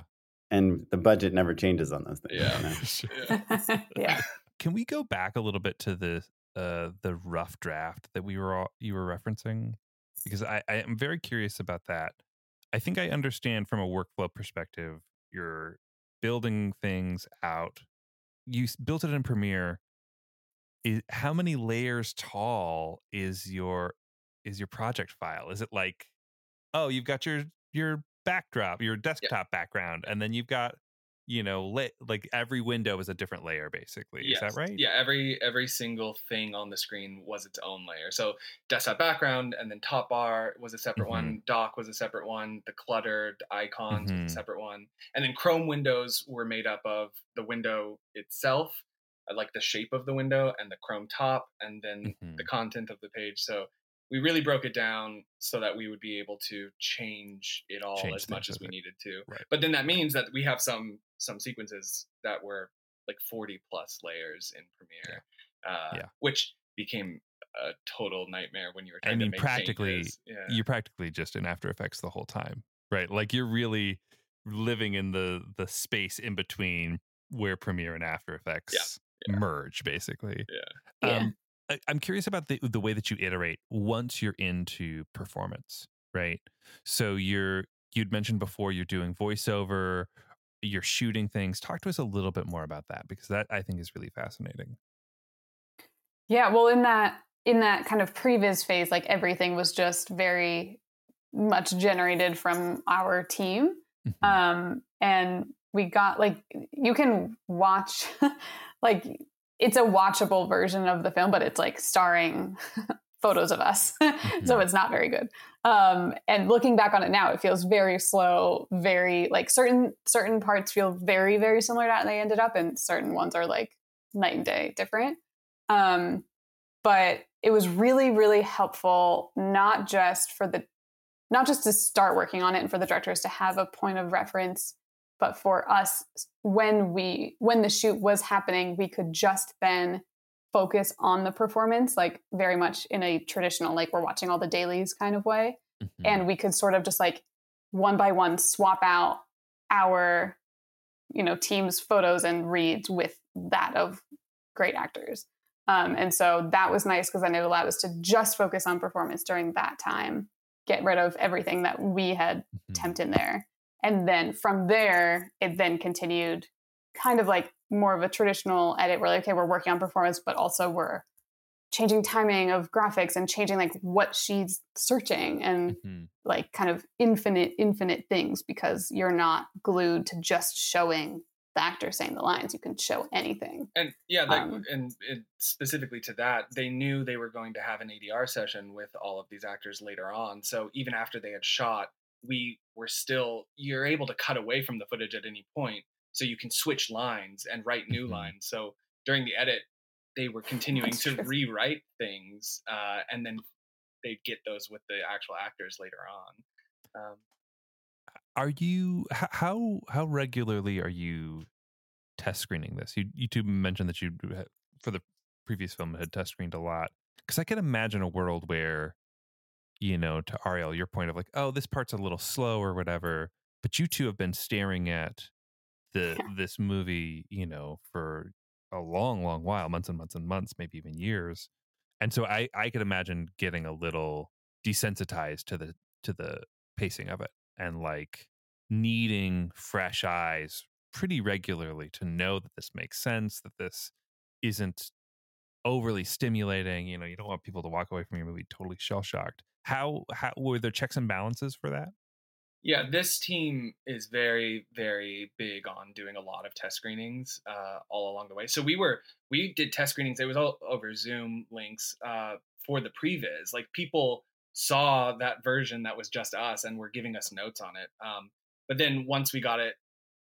and the budget never changes on those things. Yeah. you know? [LAUGHS] Yeah. yeah. Can we go back a little bit to the uh, the rough draft that we were all, you were referencing? Because I, I am very curious about that. I think I understand from a workflow perspective. You're building things out. You built it in Premiere. Is, how many layers tall is your is your project file? Is it like, oh, you've got your your backdrop, your desktop background, and then you've got you know, la- like every window is a different layer, basically. Is that right? Yeah, every every single thing on the screen was its own layer. So desktop background and then top bar was a separate one, dock was a separate one, the cluttered icons Mhm. was a separate one. And then Chrome windows were made up of the window itself, uh, like the shape of the window and the Chrome top and then Mhm. the content of the page. So we really broke it down so that we would be able to change it all Change as much as we it. needed to. Right. But then that means that we have some some sequences that were like 40 plus layers in Premiere, uh, Yeah. which became a total nightmare when you were I mean, to make practically. Yeah. you're practically just in After Effects the whole time, right? Like you're really living in the the space in between where Premiere and After Effects yeah. merge, basically. Yeah. Yeah. Um, I, I'm curious about the the way that you iterate once you're into performance, right? So you're you'd mentioned before you're doing voiceover, you're shooting things. Talk to us a little bit more about that because that I think is really fascinating. Yeah, well, in that in that kind of previs phase, like everything was just very much generated from our team, Mhm. um, and we got like you can watch [LAUGHS] like it's a watchable version of the film, but it's like starring [LAUGHS] photos of us, [LAUGHS] so Mhm. it's not very good. Um, and looking back on it now, it feels very slow, very like certain certain parts feel very very similar to how they ended up, and certain ones are like night and day different. Um, but it was really, really helpful, not just for the, not just to start working on it and for the directors to have a point of reference, but for us when we, when the shoot was happening, we could just then focus on the performance, like very much in a traditional, like we're watching all the dailies kind of way. Mhm. And we could sort of just like one by one swap out our, you know, team's photos and reads with that of great actors. Um, and so that was nice because then it allowed us to just focus on performance during that time, get rid of everything that we had Mhm. temped in there. And then from there, it then continued kind of like more of a traditional edit where like, okay, we're working on performance, but also we're changing timing of graphics and changing like what she's searching and Mhm. like kind of infinite, infinite things because you're not glued to just showing the actor saying the lines. You can show anything. And yeah, like, Um, and, and specifically to that, they knew they were going to have an ADR session with all of these actors later on. So even after they had shot, we were still you're able to cut away from the footage at any point, so you can switch lines and write new Mhm. lines. So during the edit, they were [LAUGHS] continuing That's to true. rewrite things, uh, and then they'd get those with the actual actors later on. Um, are you how how regularly are you test screening this? You you two mentioned that you for the previous film had test screened a lot because I can imagine a world where you know to Arielle your point of like oh this part's a little slow or whatever, but you two have been staring at the this movie you know for a long long while months and months and months maybe even years and so i i could imagine getting a little desensitized to the to the pacing of it and like needing fresh eyes pretty regularly to know that this makes sense that this isn't overly stimulating you know you don't want people to walk away from your movie totally shell shocked how how were there checks and balances for that yeah, this team is very, very big on doing a lot of test screenings uh, all along the way. So we were we did test screenings. It was all over Zoom links uh, for the previs. Like people saw that version that was just us and were giving us notes on it. Um, but then once we got it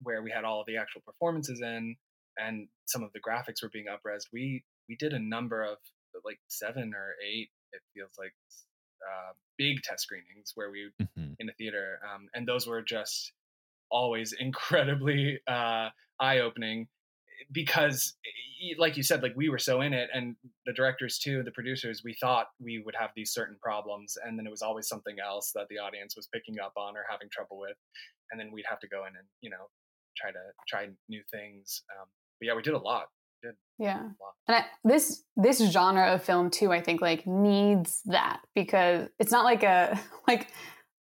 where we had all of the actual performances in and some of the graphics were being upresed, we we did a number of like seven or eight. It feels like uh, big test screenings where we mm-hmm. in the theater, um, and those were just always [LAUGHS] incredibly uh, eye opening because like you said like we were so in it and the directors too the producers we thought we would have these certain problems and then it was always something else that the audience was picking up on or having trouble with and then we'd have to go in and you know try to try new things um, but yeah we did a lot did. Yeah. And I, this this genre of film too, I think like needs that because it's not like a [LAUGHS] like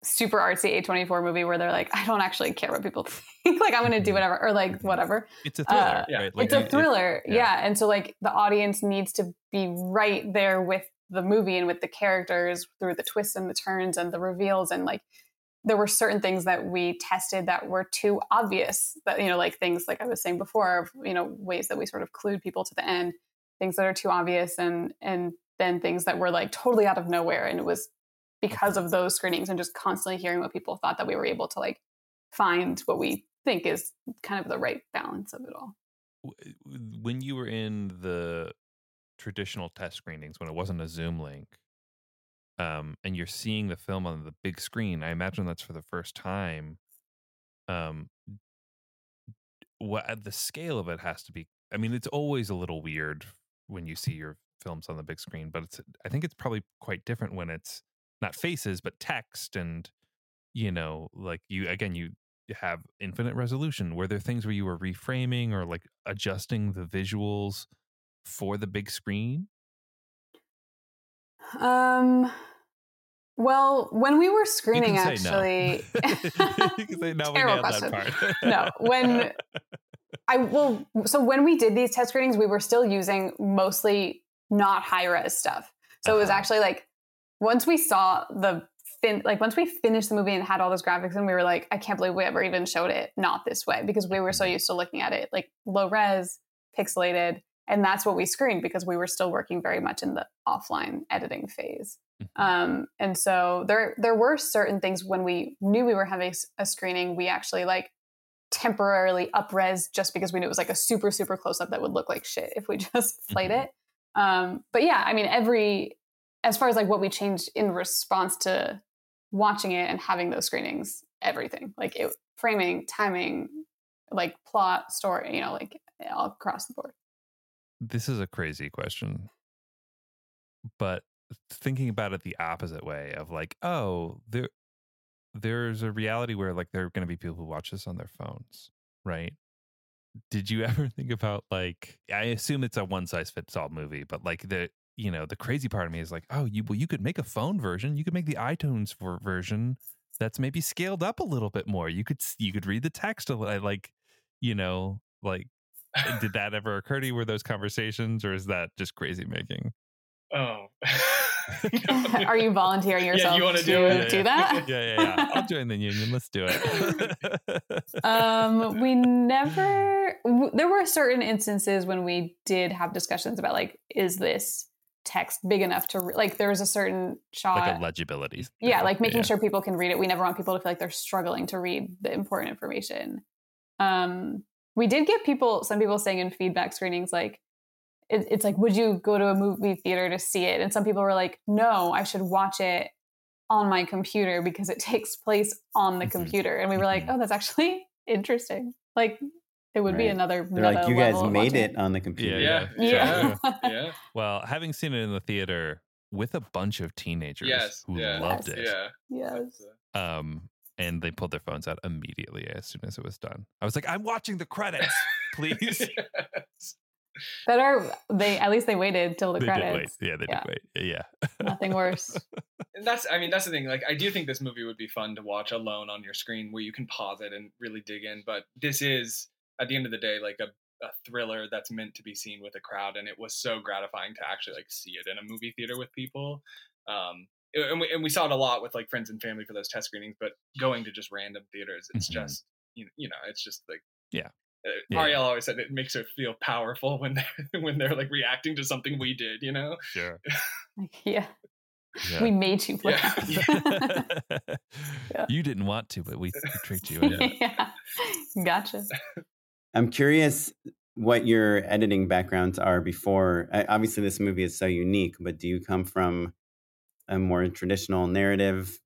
super artsy A24 movie where they're like, I don't actually care what people [LAUGHS] think. like I'm gonna do mm-hmm. whatever or like whatever. It's a thriller. Uh, yeah. Right? Like, it's a thriller. It, yeah. yeah. And so like the audience needs to be right there with the movie and with the characters through the twists and the turns and the reveals and like there were certain things that we tested that were too obvious that you know like things like i was saying before you know ways that we sort of clued people to the end things that are too obvious and and then things that were like totally out of nowhere. And it was because of those screenings and just constantly hearing what people thought that we were able to like find what we think is kind of the right balance of it all. When you were in the traditional test screenings when it wasn't a zoom link um, and you're seeing the film on the big screen, I imagine that's for the first time. Um, what uh, the scale of it has to be. I mean, it's always a little weird when you see your films on the big screen, but it's. I think it's probably quite different when it's not faces but text and you know, like you again, you have infinite resolution. Were there things where you were reframing or like adjusting the visuals for the big screen? Um. Well, when we were screening, actually, no. terrible question. no, when [LAUGHS] I well, so when we did these test screenings, we were still using mostly not high res stuff. So uh-huh. it was uh-huh. actually like once we saw the fin, like once we finished the movie and had all those graphics, and we were like, I can't believe we ever even showed it not this way because we were so mm-hmm. used to looking at it like low res, pixelated, and that's what we screened because we were still working very much in the offline editing phase mm-hmm. um, and so there there were certain things when we knew we were having a screening we actually like temporarily upres just because we knew it was like a super super close up that would look like shit if we [LAUGHS] just played mm-hmm. it um, but yeah i mean every as far as like what we changed in response to watching it and having those screenings everything like it framing timing like plot story you know like all across the board this is a crazy question, but thinking about it the opposite way of like, oh, there, there's a reality where like there are going to be people who watch this on their phones, right? Did you [LAUGHS] ever think about like? I assume it's a one size fits all movie, but like the you know the crazy part of me is like, oh, you well you could make a phone version, you could make the iTunes for version that's maybe scaled up a little bit more. You could you could read the text a little, like you know like did that ever occur to you? Were those conversations, or is that just crazy making? Oh. [LAUGHS] [LAUGHS] Are you volunteering yourself yeah, you want to do, it? do that? Yeah, yeah, yeah. I'll join the union. Let's do it. [LAUGHS] um, we never. W- there were certain instances when we did have discussions about like, is this text big enough to re- like? There was a certain shot, like a legibility. Yeah, like making yeah. sure people can read it. We never want people to feel like they're struggling to read the important information. Um, we did get people, some people saying in feedback screenings, like, it, it's like, would you go to a movie theater to see it? And some people were like, no, I should watch it on my computer because it [LAUGHS] takes place on the Mhm. computer. And we were like, Mhm. oh, that's actually [LAUGHS] interesting. Like, it would be another. They're like, you guys made watching it on the computer. Yeah. Yeah. [LAUGHS] yeah. Well, having seen it in the theater with a bunch of teenagers Yes. who yeah. loved it, Yeah. Yes. um, and they pulled their phones out immediately as soon as it was done. I was like, "I'm watching the credits, please." [LAUGHS] Yes. Better they at least they waited till the they credits. did wait. Yeah, they Yeah. did wait. Yeah. Nothing worse. [LAUGHS] And that's I mean that's the thing. Like I do think this movie would be fun to watch alone on your screen where you can pause it and really dig in. But this is at the end of the day like a, a thriller that's meant to be seen with a crowd, and it was so gratifying to actually like see it in a movie theater with people. Um, and we, and we saw it a lot with like friends and family for those test screenings, but going to just random theaters, it's Mhm. just you know, you know, it's just like Yeah. Uh, Yeah. Arielle always said it makes her feel powerful when they're [LAUGHS] when they're like reacting to something we did, you know. Sure. Yeah. Yeah. We made you Yeah. [LAUGHS] [LAUGHS] Yeah. You didn't want to, but we, we tricked you. into yeah. Gotcha. I'm curious what your editing backgrounds are before. I- Obviously, this movie is so unique, but do you come from a more traditional narrative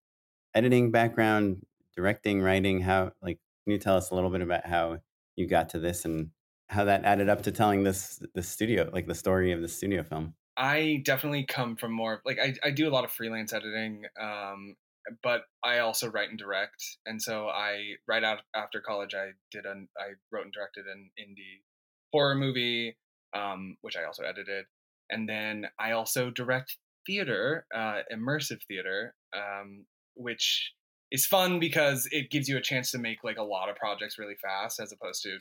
editing background, directing, writing? How, like, can you tell us a little bit about how you got to this and how that added up to telling this the studio, like the story of the studio film? I definitely come from more like I, I do a lot of freelance editing, um, but I also write and direct. And so I right out after college, I did an I wrote and directed an indie horror movie, um, which I also edited, and then I also direct theater, uh, immersive theater, um, which is fun because it gives you a chance to make like a lot of projects really fast as opposed to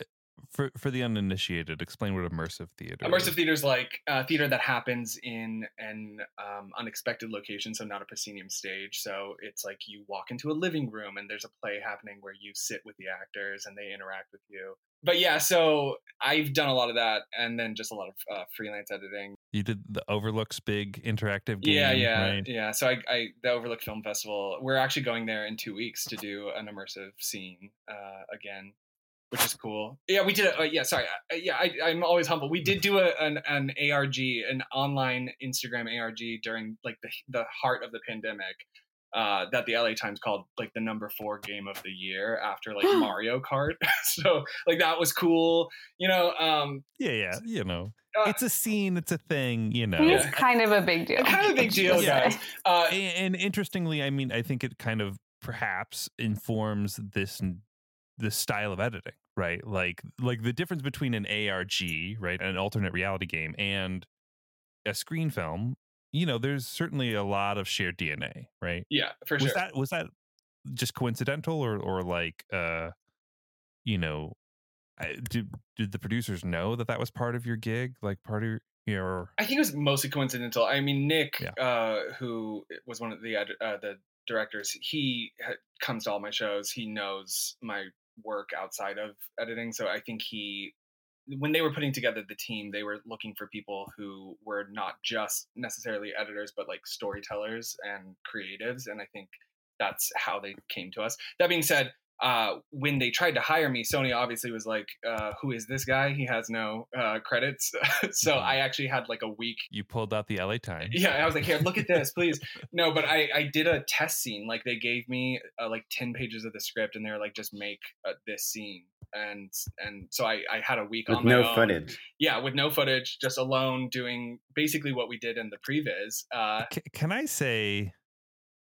For for the uninitiated, explain what immersive theater. Immersive is. theater is like uh, theater that happens in an um, unexpected location, so not a proscenium stage. So it's like you walk into a living room and there's a play happening where you sit with the actors and they interact with you. But yeah, so I've done a lot of that, and then just a lot of uh, freelance editing. You did the Overlook's big interactive game. yeah, yeah, right? yeah. So I, I, the Overlook Film Festival, we're actually going there in two weeks to do an immersive scene uh, again, which is cool. Yeah, we did. it. Uh, yeah, sorry. Uh, yeah, I, I'm always humble. We did do a, an an ARG, an online Instagram ARG during like the the heart of the pandemic. Uh, that the LA Times called like the number four game of the year after like Mario Kart. [LAUGHS] so like that was cool. You know, um, Yeah, yeah. You know, uh, it's a scene. It's a thing. You know. It's kind of a big deal. kind of a big deal, [LAUGHS] Yeah. guys. Uh, and, and interestingly, I mean, I think it kind of perhaps informs this this style of editing, right? Like like the difference between an ARG, right, an alternate reality game, and a screen film. You know, there's certainly a lot of shared DNA, right? yeah, for was sure. that was that just coincidental, or or like, uh, you know, I, did did the producers know that that was part of your gig, like part of your? I think it was mostly coincidental. I mean, Nick, Yeah. uh, who was one of the uh, the directors, he ha- comes to all my shows. He knows my work outside of editing, so I think he, when they were putting together the team, they were looking for people who were not just necessarily editors, but like storytellers and creatives, and I think that's how they came to us. That being said. Uh, when they tried to hire me, Sony obviously was like, uh, "Who is this guy? He has no uh, credits." [LAUGHS] so Mhm. I actually had like a week You pulled out the LA Times. yeah, I was like, here, look at this, please. No, but I, I did a test scene. Like they gave me uh, like ten pages of the script, and they were like, just make uh, this scene. And and so I, I had a week With on my no own. footage. Yeah, with no footage, just alone doing basically what we did in the previs. Uh, C- can I say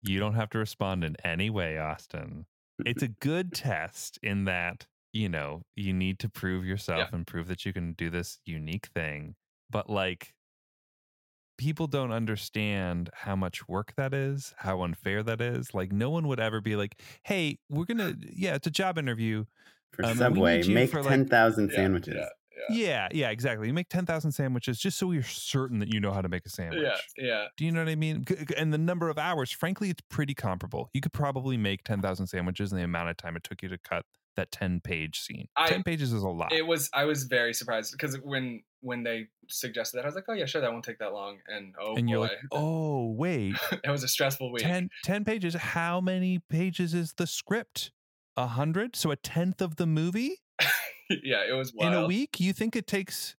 you don't have to respond in any way, Austin? It's a good test in that, you know, you need to prove yourself and prove that you can do this unique thing. But like, people don't understand how much work that is, how unfair that is. Like, no one would ever be like, hey, we're going to, yeah, it's a job interview. For Um, Subway, make like- 10,000 yeah, sandwiches. Yeah, Yeah, yeah, exactly. You make 10,000 sandwiches just so you're certain that you know how to make a sandwich. yeah, yeah. Do you know what I mean? And the number of hours, frankly, it's pretty comparable. You could probably make 10,000 sandwiches in the amount of time it took you to cut that 10 page scene. I- 10 pages is a lot. It was. I was very surprised because when when they suggested that, I was like, oh yeah, sure, that won't take that long. And oh and boy, you're like, [LAUGHS] oh, wait, it was a stressful week. 10, 10 pages. How many pages is the script? A hundred? So a tenth of the movie [LAUGHS] yeah, it was in a week? You think it takes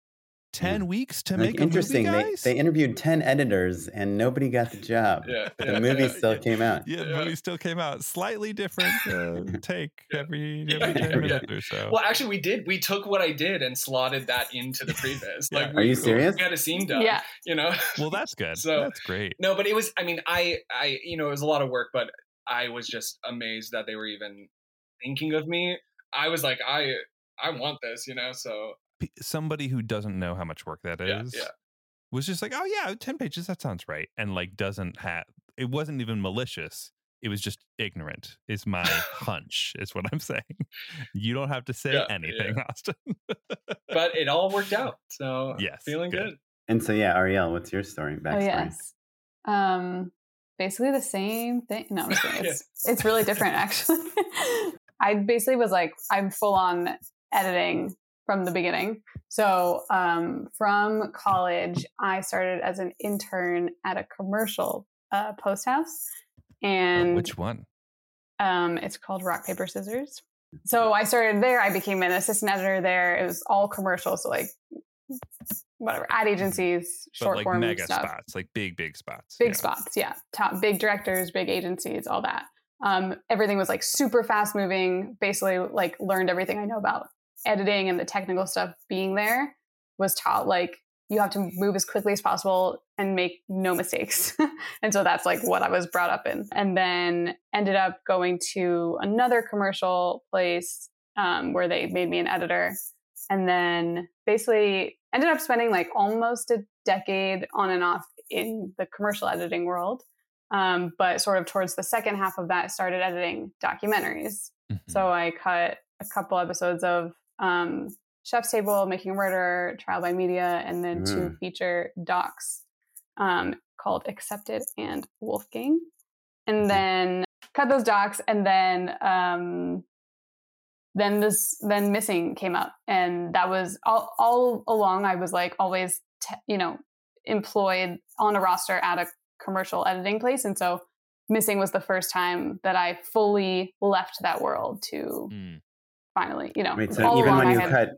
10 weeks to Like, make a interesting. movie, they guys? they interviewed ten editors and nobody got the job. Yeah, but yeah, the movie yeah, still yeah. came out. yeah, the Yeah. movie still came out. Slightly different uh, [LAUGHS] take [LAUGHS] every, Yeah, every 10 yeah. minutes or so. Well, actually, we did. We took what I did and slotted that into the previs. Yeah. Like, Are we, you serious? We had a scene done. Yeah. You know. Well, that's good. So- that's great. No, but it was. I mean, I, I, you know, it was a lot of work, but I was just amazed that they were even thinking of me. I was like, I, I want this, you know. So Somebody who doesn't know how much work that is Yeah, yeah. was just like, oh, yeah, 10 pages, that sounds right. And like, doesn't have, it wasn't even malicious. It was just ignorant, is my hunch, is what I'm [LAUGHS] saying. You don't have to say Yeah, anything, Austin. [LAUGHS] but it all worked out. So Yes, feeling good. good. And so yeah, Arielle, what's your story? Backstory. Oh yes. Um, basically the same thing. No, I'm just [LAUGHS] kidding. Yeah. It's it's really different actually. I basically was like I'm full on editing from the beginning. So um, from college, I started as an intern at a commercial uh, post house, and Which one? um, it's called Rock Paper Scissors. So I started there. I became an assistant editor there. It was all commercial, so like whatever ad agencies, But short like form mega stuff spots, like big, big spots. big yeah. spots yeah top big directors big agencies all that um, everything was like super fast moving basically like learned everything i know about editing and the technical stuff being there was taught like you have to move as quickly as possible and make no mistakes. [LAUGHS] And so that's like what i was brought up in. And then ended up going to another commercial place um, where they made me an editor. And then basically ended up spending like almost a decade on and off in the commercial editing world. Um, but sort of towards the second half of that started editing documentaries. Mhm. so i cut a couple episodes of um, chef's table making a murder trial by media and then two Mm. feature docs um, called accepted and wolfgang and then cut those docs and then um, then this then missing came up and that was all, all along i was like always te- you know employed on a roster at a commercial editing place and so missing was the first time that i fully left that world to Mm. Finally you know Wait, so even when you had- cut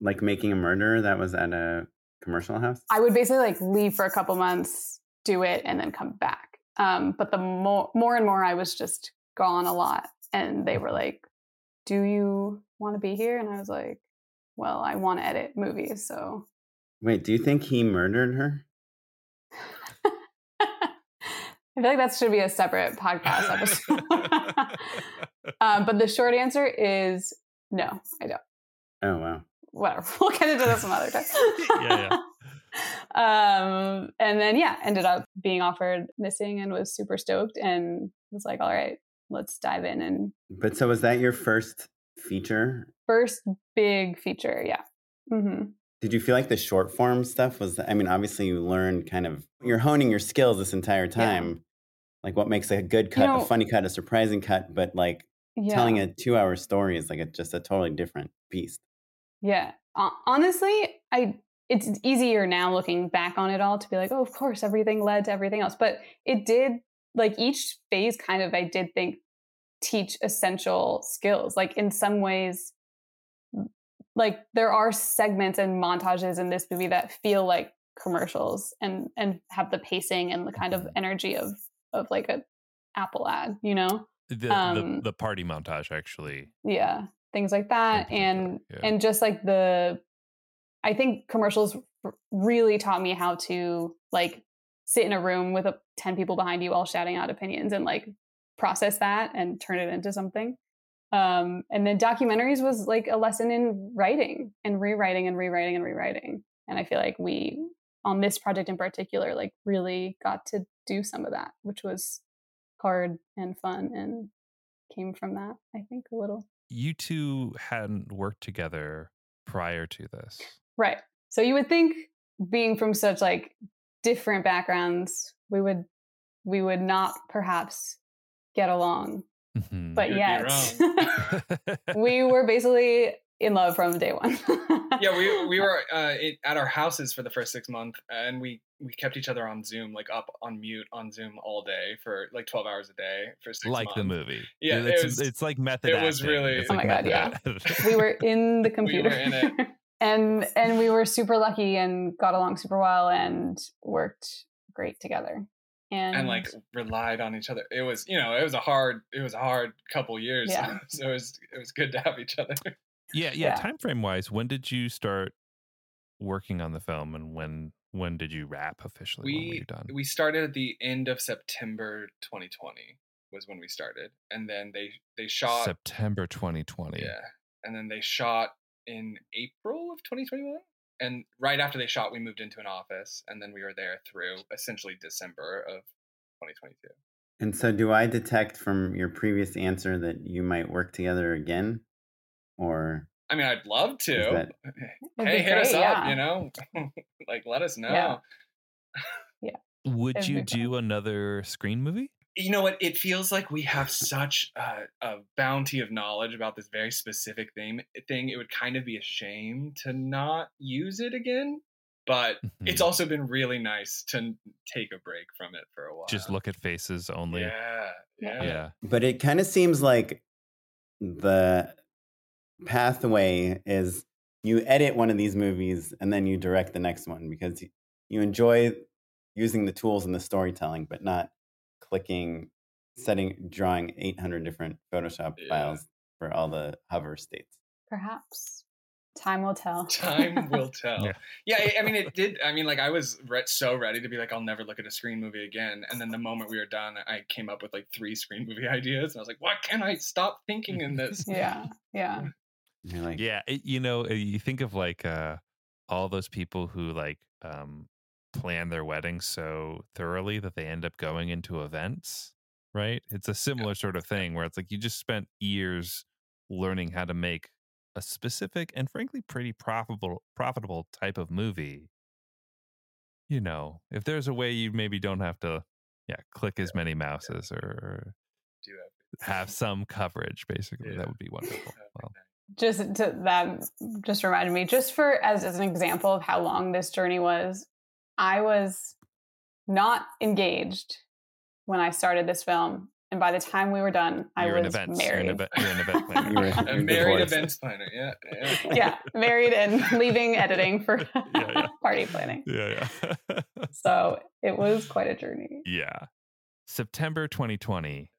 like making a murder, that was at a commercial house? I would basically like leave for a couple months, do it, and then come back. Um, but the more, more and more, I was just gone a lot, and they were like, "Do you want to be here?" And I was like, "Well, I want to edit movies, so." Wait, do you think he murdered her? [LAUGHS] I feel like that should be a separate podcast episode. [LAUGHS] [LAUGHS] um, but the short answer is no, I don't. Oh wow. Whatever. [LAUGHS] We'll get into this some other time. [LAUGHS] Yeah, yeah. [LAUGHS] um, and then yeah, ended up being offered missing and was super stoked and was like, all right, let's dive in. And But so was that your first feature? first big feature, yeah. Mm-hmm. Did you feel like the short form stuff was I mean, obviously you learned kind of you're honing your skills this entire time. Like what makes a good cut, know- a funny cut, a surprising cut, but like Yeah. telling a two hour story is like a, just a totally different beast. Yeah. Hon- Honestly, I it's easier now looking back on it all to be like, oh, of course, everything led to everything else. But it did like each phase kind of I did think teach essential skills. Like in some ways, like there are segments and montages in this movie that feel like commercials and and have the pacing and the kind of mm-hmm. energy of of like a Apple ad, you know? The, Um, the the party montage actually. yeah things like that and yeah. and just like the i think commercials really taught me how to like sit in a room with a, 10 people behind you all shouting out opinions and like process that and turn it into something um and then documentaries was like a lesson in writing and rewriting and rewriting and rewriting and i feel like we on this project in particular like really got to do some of that which was hard and fun and came from that i think a little You two hadn't worked together prior to this. Right. So you would think being from such like different backgrounds, we would we would not perhaps get along. Mhm. But yet [LAUGHS] we were basically in love from day one. yeah, we [LAUGHS] we were uh, at our houses for the first six months, and we we kept each other on Zoom, like up on mute on Zoom all day for like twelve hours a day for six like months. the movie. Yeah, it it's, was- it's like method. it was really- It's Oh like my God, yeah. [LAUGHS] we were in the [LAUGHS] computer. were in it. [LAUGHS] and and we were super lucky and got along super well and worked great together. And, and like relied on each other. It was, you know, it was a hard, it was a hard couple years. Yeah. so it was, it was good to have each other. Yeah, yeah. Yeah. Time frame wise, when did you start working on the film, and when when did you wrap officially? when were we you done? we started at the end of September 2020 was when we started, and then they they shot September 2020. yeah, and then they shot in April of 2021. And right after they shot, we moved into an office, and then we were there through essentially December of 2022. And so, do I detect from your previous answer that you might work together again, or I mean, I'd love to. that- hey, be hit us up, yeah. you know, [LAUGHS] like let us know. [LAUGHS] Yeah. Would It'd you be fun. do another screen movie? You know what? It feels like we have such a, a bounty of knowledge about this very specific thing. Thing it would kind of be a shame to not use it again. But it's Mhm. also been really nice to take a break from it for a while. just look at faces only. Yeah, yeah, Yeah. but it kind of seems like the pathway is you edit one of these movies and then you direct the next one because you- you enjoy using the tools and the storytelling, but not clicking, setting, drawing 800 different Photoshop Yeah. files for all the hover states. perhaps time will tell. Time will [LAUGHS] tell. Yeah. Yeah, I- I mean, it did. I mean, like, I was re- so ready to be like, I'll never look at a screen movie again. And then the moment we were done, I came up with like three screen movie [LAUGHS] ideas, and I was like, what can I stop thinking in this? yeah, yeah. Like, Yeah, it, you know, uh, you think of like uh all those people who like um plan their weddings so thoroughly that they end up going into events, right? It's a similar sort of thing where it's like you just spent years learning how to make a specific and frankly pretty profitable profitable type of movie. You know, if there's a way you maybe don't have to yeah, click as many mouses or Do have some coverage basically, Yeah. that would be wonderful. [LAUGHS] Well, just to that just reminded me just for as, as an example of how long this journey was i was not engaged when i started this film and by the time we were done i you're an was event married You're an, event, [LAUGHS] you're an event planner. You were- A You're married divorced. events planner. Yeah. Yeah. [LAUGHS] yeah married and leaving editing for [LAUGHS] yeah. party planning yeah, yeah. so it was quite a journey yeah. September 2020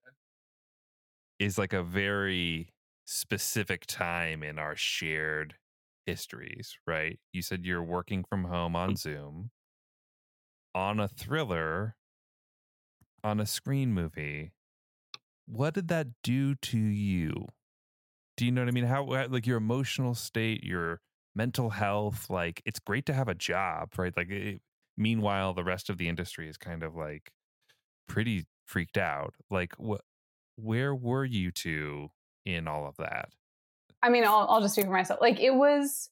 is like a very specific time in our shared histories, right? You said you're working from home on mm. Zoom on a thriller on a screen movie. What did that do to you? Do you know what I mean? How uh, like your emotional state, your mental health, like it's great to have a job, right? Like it, meanwhile the rest of the industry is kind of like pretty freaked out. Like what where were you two in all of that? i mean i'll, I'll just speak for myself like it was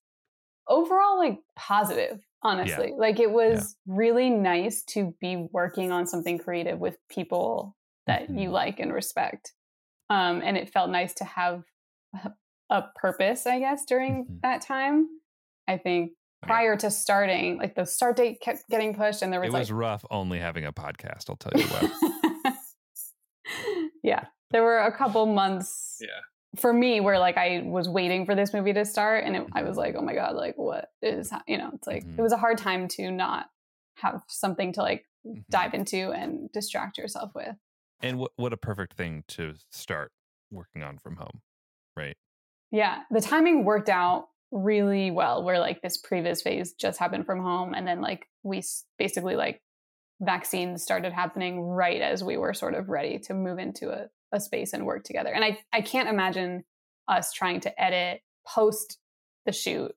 overall like positive honestly like it was really nice to be working on something creative with people that you Mhm. like and respect um and it felt nice to have a- purpose i guess during Mhm. that time i think Yeah. prior to starting like the start date kept getting pushed and there was It like was rough only having a podcast, I'll tell you what. [LAUGHS] yeah there were a couple months Yeah. for me where like i was waiting for this movie to start and it, i was like oh my god like what is you know it's like Mhm. it was a hard time to not have something to like Mhm. dive into and distract yourself with and what what a perfect thing to start working on from home, right? yeah the timing worked out really well where like this previous phase just happened from home and then like we basically like vaccines started happening right as we were sort of ready to move into a, a space and work together and i i can't imagine us trying to edit post the shoot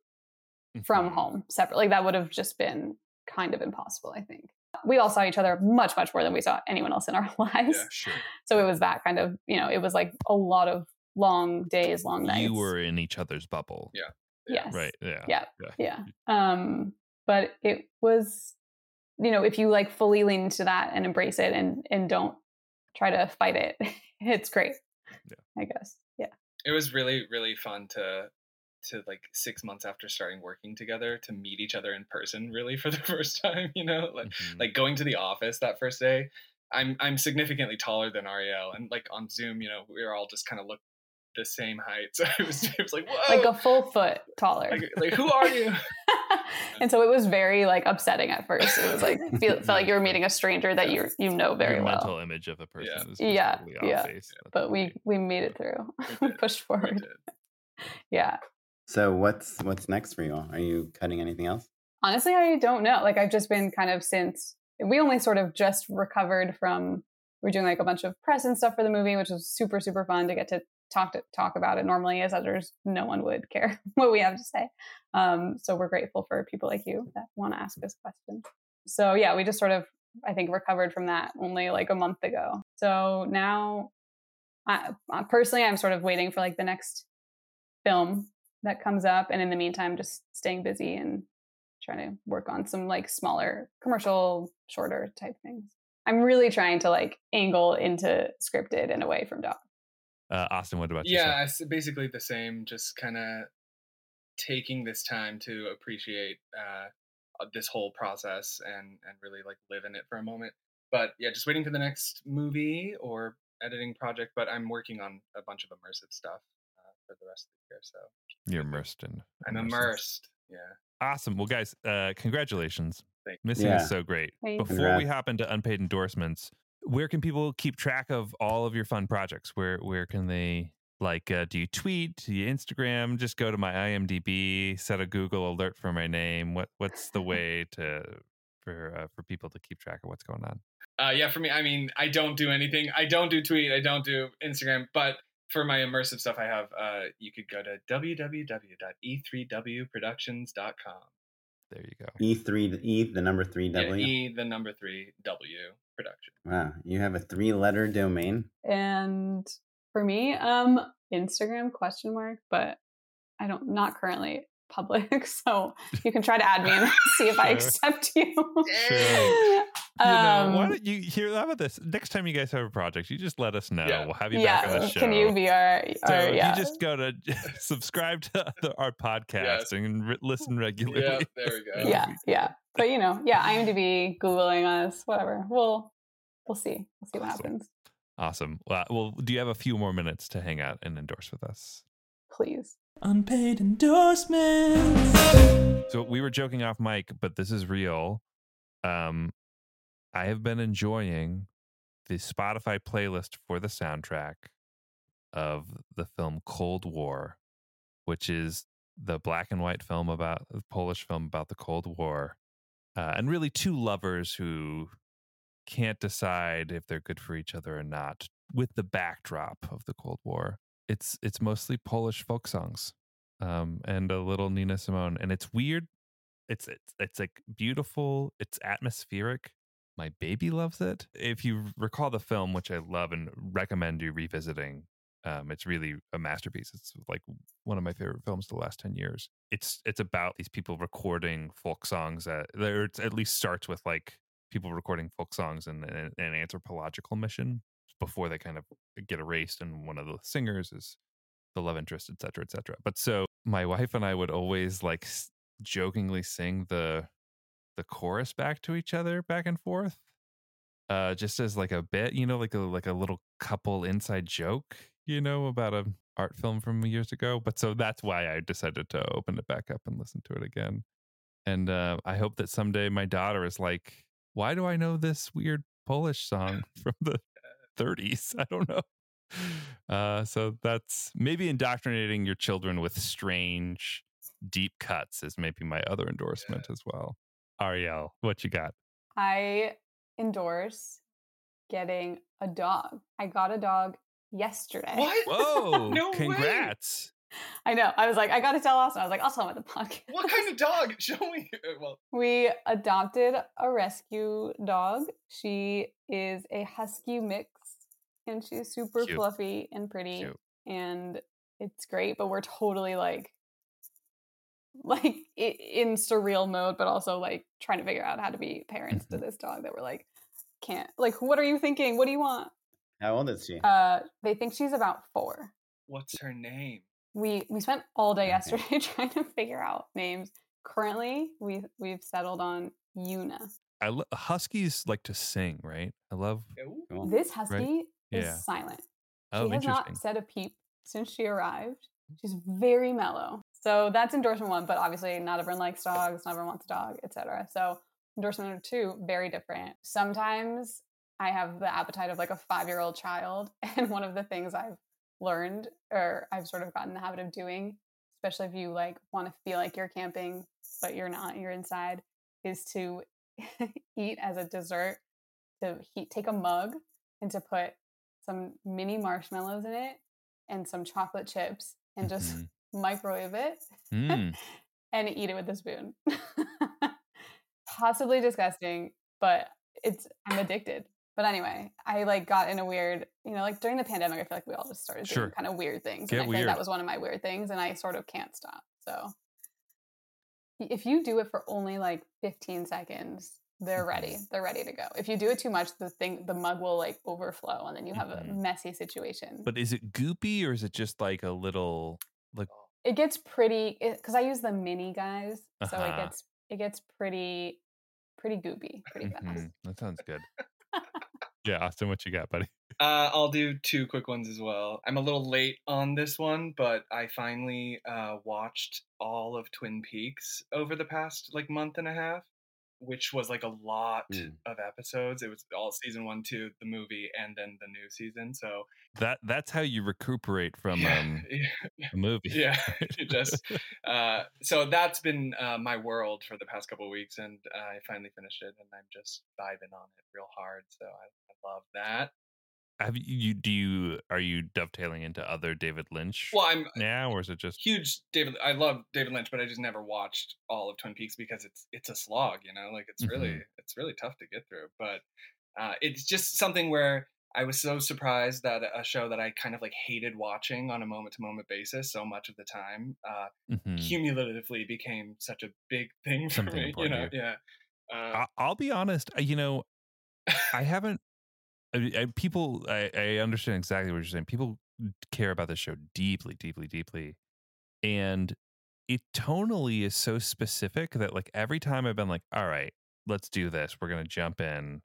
from Mhm. home separately that would have just been kind of impossible i think we all saw each other much much more than we saw anyone else in our [LAUGHS] lives Yeah. Sure. so it was that kind of you know it was like a lot of long days long nights You were in each other's bubble. Yeah. yes Right. Yeah. yeah Yeah. yeah um but it was you know if you like fully lean into that and embrace it and and don't try to fight it it's great Yeah. i guess yeah it was really really fun to to like six months after starting working together to meet each other in person really for the [LAUGHS] first time you know like Mhm. like going to the office that first day i'm i'm significantly taller than Arielle and like on zoom you know we were all just kind of look the same height. [LAUGHS] So it was, it was like, whoa, like a full foot taller. like, like, who are you? [LAUGHS] and so it was very like upsetting at first. It was like [LAUGHS] feel, felt like you were meeting a stranger that you you know very Your well. mental image of a person Yeah. is, is Yeah, off yeah. base. That's But we we made it through. We We pushed forward. did. Yeah. So what's what's next for you all? Are you cutting anything else? Honestly, I don't know. Like I've just been kind of since we only sort of just recovered from we're doing like a bunch of press and stuff for the movie, which was super super fun to get to talk to talk about it. Normally, as others no one would care [LAUGHS] what we have to say. Um, so we're grateful for people like you that want to ask us questions. So yeah, we just sort of I think recovered from that only like a month ago. So now, I, personally, I'm sort of waiting for like the next film that comes up, and in the meantime, just staying busy and trying to work on some like smaller commercial, shorter type things. I'm really trying to like angle into scripted and away from doc. Uh, Austin, what about you? Yeah, it's basically the same. Just kind of taking this time to appreciate uh, uh, this whole process and and really like live in it for a moment. But yeah, just waiting for the next movie or editing project. But I'm working on a bunch of immersive stuff uh, for the rest of the year. So You're immersed in. I'm immersed. Yeah. Awesome. Well, guys, uh, congratulations. Thank you. Missing Yeah. is so great. Thank Before you. we hop into unpaid endorsements, where can people keep track of all of your fun projects? Where where can they like? Uh, do you tweet? Do you Instagram? Just go to my IMDb, set a Google alert for my name. What what's the [LAUGHS] way to for uh, for people to keep track of what's going on? Uh, yeah, for me, I mean, I don't do anything. I don't do tweet. I don't do Instagram. But for my immersive stuff, I have. Uh, you could go to E www.e3wproductions.com. There you go. E three E the number three Yeah, W. E the number three W production. Wow, you have a three letter domain. And for me, um, Instagram question mark, but I don't not currently public, [LAUGHS] so [LAUGHS] you can try to add me and [LAUGHS] see if I accept you. Sure. You know, why Um, don't you hear how about this? Next time you guys have a project, you just let us know. Yeah. We'll have you back on the show. can you be our, So our yeah? you just go to [LAUGHS] subscribe to the, our podcast and re- listen regularly. Yeah, there we go. [LAUGHS] yeah, yeah. But you know, yeah, IMDb, googling us, whatever. We'll we'll see. We'll see what Awesome. happens. Awesome. Well, well, do you have a few more minutes to hang out and endorse with us? Please. Unpaid endorsements. So we were joking off mic, but this is real. Um, I have been enjoying the Spotify playlist for the soundtrack of the film Cold War, which is the black and white film about the Polish film about the Cold War, uh, and really two lovers who can't decide if they're good for each other or not with the backdrop of the Cold War. It's it's mostly Polish folk songs um, and a little Nina Simone, and it's weird. It's it's it's like beautiful. It's atmospheric. My baby loves it. If you recall the film, which I love and recommend you revisiting, um, it's really a masterpiece. It's like one of my favorite films the last ten years. It's it's about these people recording folk songs. That it at least starts with like people recording folk songs in an, an anthropological mission before they kind of get erased, and one of the singers is the love interest, et cetera, et cetera. But so my wife and I would always like jokingly sing the the chorus back to each other, back and forth, uh, just as like a bit, you know, like a like a little couple inside joke, you know, about a art film from years ago. But so that's why I decided to open it back up and listen to it again. And uh, I hope that someday my daughter is like, why do I know this weird Polish song [LAUGHS] from the 30s? I don't know. Uh, so that's maybe indoctrinating your children with strange, deep cuts is maybe my other endorsement as well. Arielle, what you got? I endorse getting a dog. I got a dog yesterday. What? [LAUGHS] Whoa! No way. congrats! I know. I was like, I got to tell Austin. I was like, I'll tell him at the podcast. What kind of dog? [LAUGHS] Show me. Uh, Well, We adopted a rescue dog. She is a husky mix and she's super Cute. fluffy and pretty Cute. and it's great, but we're totally like like in surreal mode but also like trying to figure out how to be parents Mm-hmm. to this dog that we're like can't like what are you thinking? What do you want? How old is she? Uh they think she's about 4. what's her name? we we spent all day Okay. yesterday [LAUGHS] trying to figure out names. Currently, we we've settled on Yuna. I lo- huskies like to sing, right? I love. This husky is Yeah. silent. Oh, she has not said a peep since she arrived. She's very mellow. So that's endorsement one, but obviously not everyone likes dogs, not everyone wants a dog, etc. So endorsement number two, very different. Sometimes I have the appetite of like a five year old child. [LAUGHS] And one of the things I've learned or I've sort of gotten the habit of doing, especially if you like want to feel like you're camping, but you're not, you're inside, is to [LAUGHS] eat as a dessert, to heat, take a mug and to put some mini marshmallows in it and some chocolate chips and just mm-hmm. Microwave it mm. [LAUGHS] and eat it with a spoon. [LAUGHS] Possibly disgusting, but it's I'm addicted. But anyway, I like got in a weird, you know, like during the pandemic, I feel like we all just started doing kind of weird things. Get and I weird. think that was one of my weird things, and I sort of can't stop. So if you do it for only like 15 seconds, they're ready. Mm-hmm. They're ready to go. If you do it too much, the thing, the mug will like overflow, and then you have mm-hmm. a messy situation. But is it goopy or is it just like a little like? It gets pretty because I use the mini guys, uh-huh. so it gets it gets pretty pretty goopy pretty fast. Mm-hmm. That sounds good. [LAUGHS] yeah, Austin, what you got, buddy? Uh, I'll do two quick ones as well. I'm a little late on this one, but I finally uh, watched all of Twin Peaks over the past like month and a half which was like a lot mm. of episodes. It was all season one, two, the movie, and then the new season. So that that's how you recuperate [LAUGHS] from yeah, um, yeah. a movie. [LAUGHS] Yeah, just uh, so that's been uh, my world for the past couple of weeks, and I finally finished it, and I'm just vibing on it real hard. So I, I love that have you do you are you dovetailing into other David Lynch well, I'm now or is it just huge David I love David Lynch but I just never watched all of Twin Peaks because it's it's a slog you know like it's really mm-hmm. it's really tough to get through but uh, it's just something where I was so surprised that a show that I kind of like hated watching on a moment to moment basis so much of the time uh, mm-hmm. cumulatively became such a big thing [LAUGHS] for Something me you know you. yeah uh, I'll be honest you know I haven't I, I, people, I, I understand exactly what you're saying. People care about the show deeply, deeply, deeply, and it tonally is so specific that like every time I've been like, all right, let's do this. We're gonna jump in.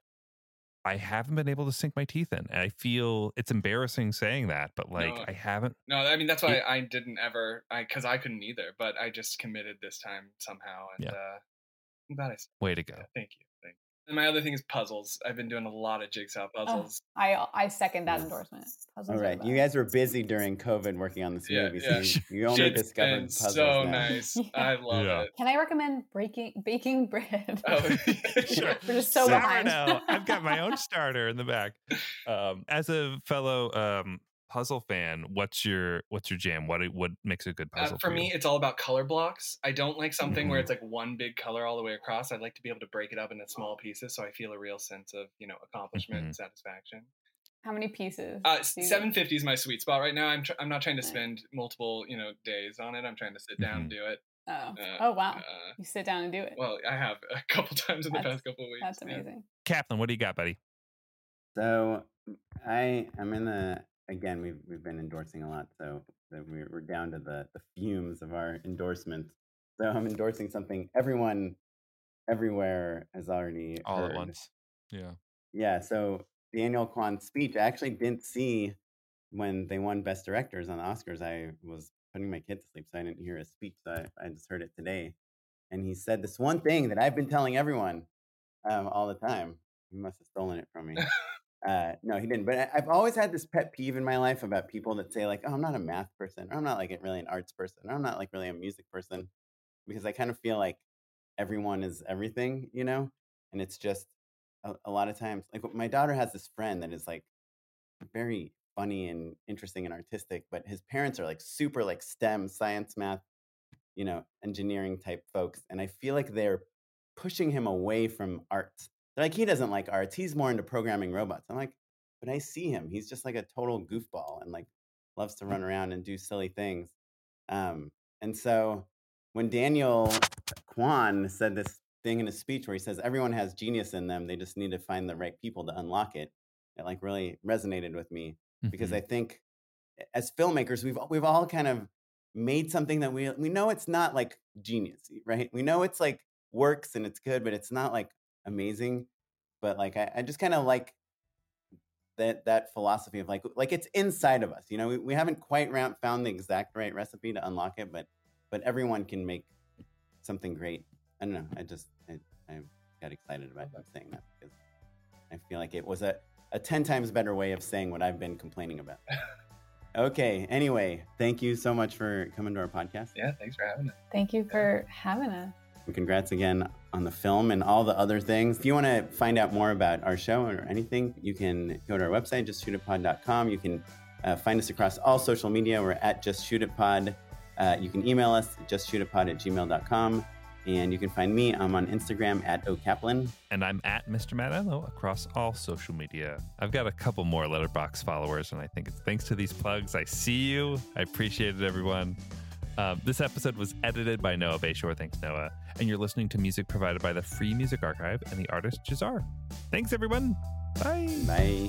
I haven't been able to sink my teeth in. And I feel it's embarrassing saying that, but like no, I haven't. No, I mean that's why it, I didn't ever. I because I couldn't either, but I just committed this time somehow, and yeah. uh, I'm glad I. Way to go! Yeah, thank you. And my other thing is puzzles. I've been doing a lot of jigsaw oh, puzzles. Oh, I I second that endorsement. Puzzles All right, you guys were busy during COVID working on this movie, yeah. so you, you only it's discovered puzzles. So now. nice, [LAUGHS] I love yeah. it. Can I recommend breaking baking bread? Oh, [LAUGHS] [LAUGHS] sure. We're just so Sour behind. now. I've got my own starter in the back. Um, as a fellow um, puzzle fan, what's your what's your jam? What what makes a good uh, puzzle? Uh, for, for me, it's all about color blocks. I don't like something mm-hmm. where it's like one big color all the way across. I'd like to be able to break it up into small pieces, so I feel a real sense of you know accomplishment mm-hmm. and satisfaction. How many pieces? Uh, seven fifty is my sweet spot right now. I'm tr- I'm not trying to spend multiple you know days on it. I'm trying to sit down mm-hmm. and do it. Oh, uh, oh wow! Uh, you sit down and do it. Well, I have a couple [LAUGHS] times in the past couple of weeks. That's amazing. Yeah. Kaplan, what do you got, buddy? So I I am in the again, we've we've been endorsing a lot, so we're, we're down to the the fumes of our endorsements. So I'm endorsing something everyone everywhere has already all heard. at once. Yeah. Yeah. So Daniel Kwan's speech, I actually didn't see when they won Best Directors on the Oscars. I was putting my kid to sleep, so I didn't hear his speech. So I, I just heard it today, and he said this one thing that I've been telling everyone um, all the time. He must have stolen it from me. Uh, no, he didn't. But I've always had this pet peeve in my life about people that say like, "Oh, I'm not a math person," or "I'm not like really an arts person," or "I'm not like really a music person," because I kind of feel like everyone is everything, you know. And it's just a, a lot of times, like my daughter has this friend that is like very funny and interesting and artistic, but his parents are like super like STEM, science, math, you know, engineering type folks, and I feel like they're pushing him away from arts they're like, he doesn't like arts. He's more into programming robots. I'm like, but I see him. He's just like a total goofball and like loves to run around and do silly things. Um, and so when Daniel Kwan said this thing in his speech where he says everyone has genius in them, they just need to find the right people to unlock it. It like really resonated with me mm-hmm. because I think as filmmakers, we've we've all kind of made something that we we know it's not like genius, right? We know it's like works and it's good, but it's not like amazing, but like I, I just kind of like that that philosophy of like like it's inside of us. You know, we, we haven't quite found the exact right recipe to unlock it, but but everyone can make something great. I don't know. I just I, I got excited about saying that because I feel like it was a, a 10 times better way of saying what I've been complaining about. okay. Anyway, thank you so much for coming to our podcast. Yeah. Thanks for having us. Thank you for having us. And congrats again on the film and all the other things. If you want to find out more about our show or anything, you can go to our website, justshootitpod.com. You can uh, find us across all social media. We're at justshootitpod. Uh, you can email us, justshootitpod at gmail.com. And you can find me. I'm on Instagram at okaplan. And I'm at Mr. Matt across all social media. I've got a couple more Letterboxd followers, and I think it's thanks to these plugs. I see you. I appreciate it, everyone. Um, this episode was edited by Noah Bayshore. Thanks, Noah. And you're listening to music provided by the Free Music Archive and the artist Jahzzar. Thanks, everyone. Bye. Bye.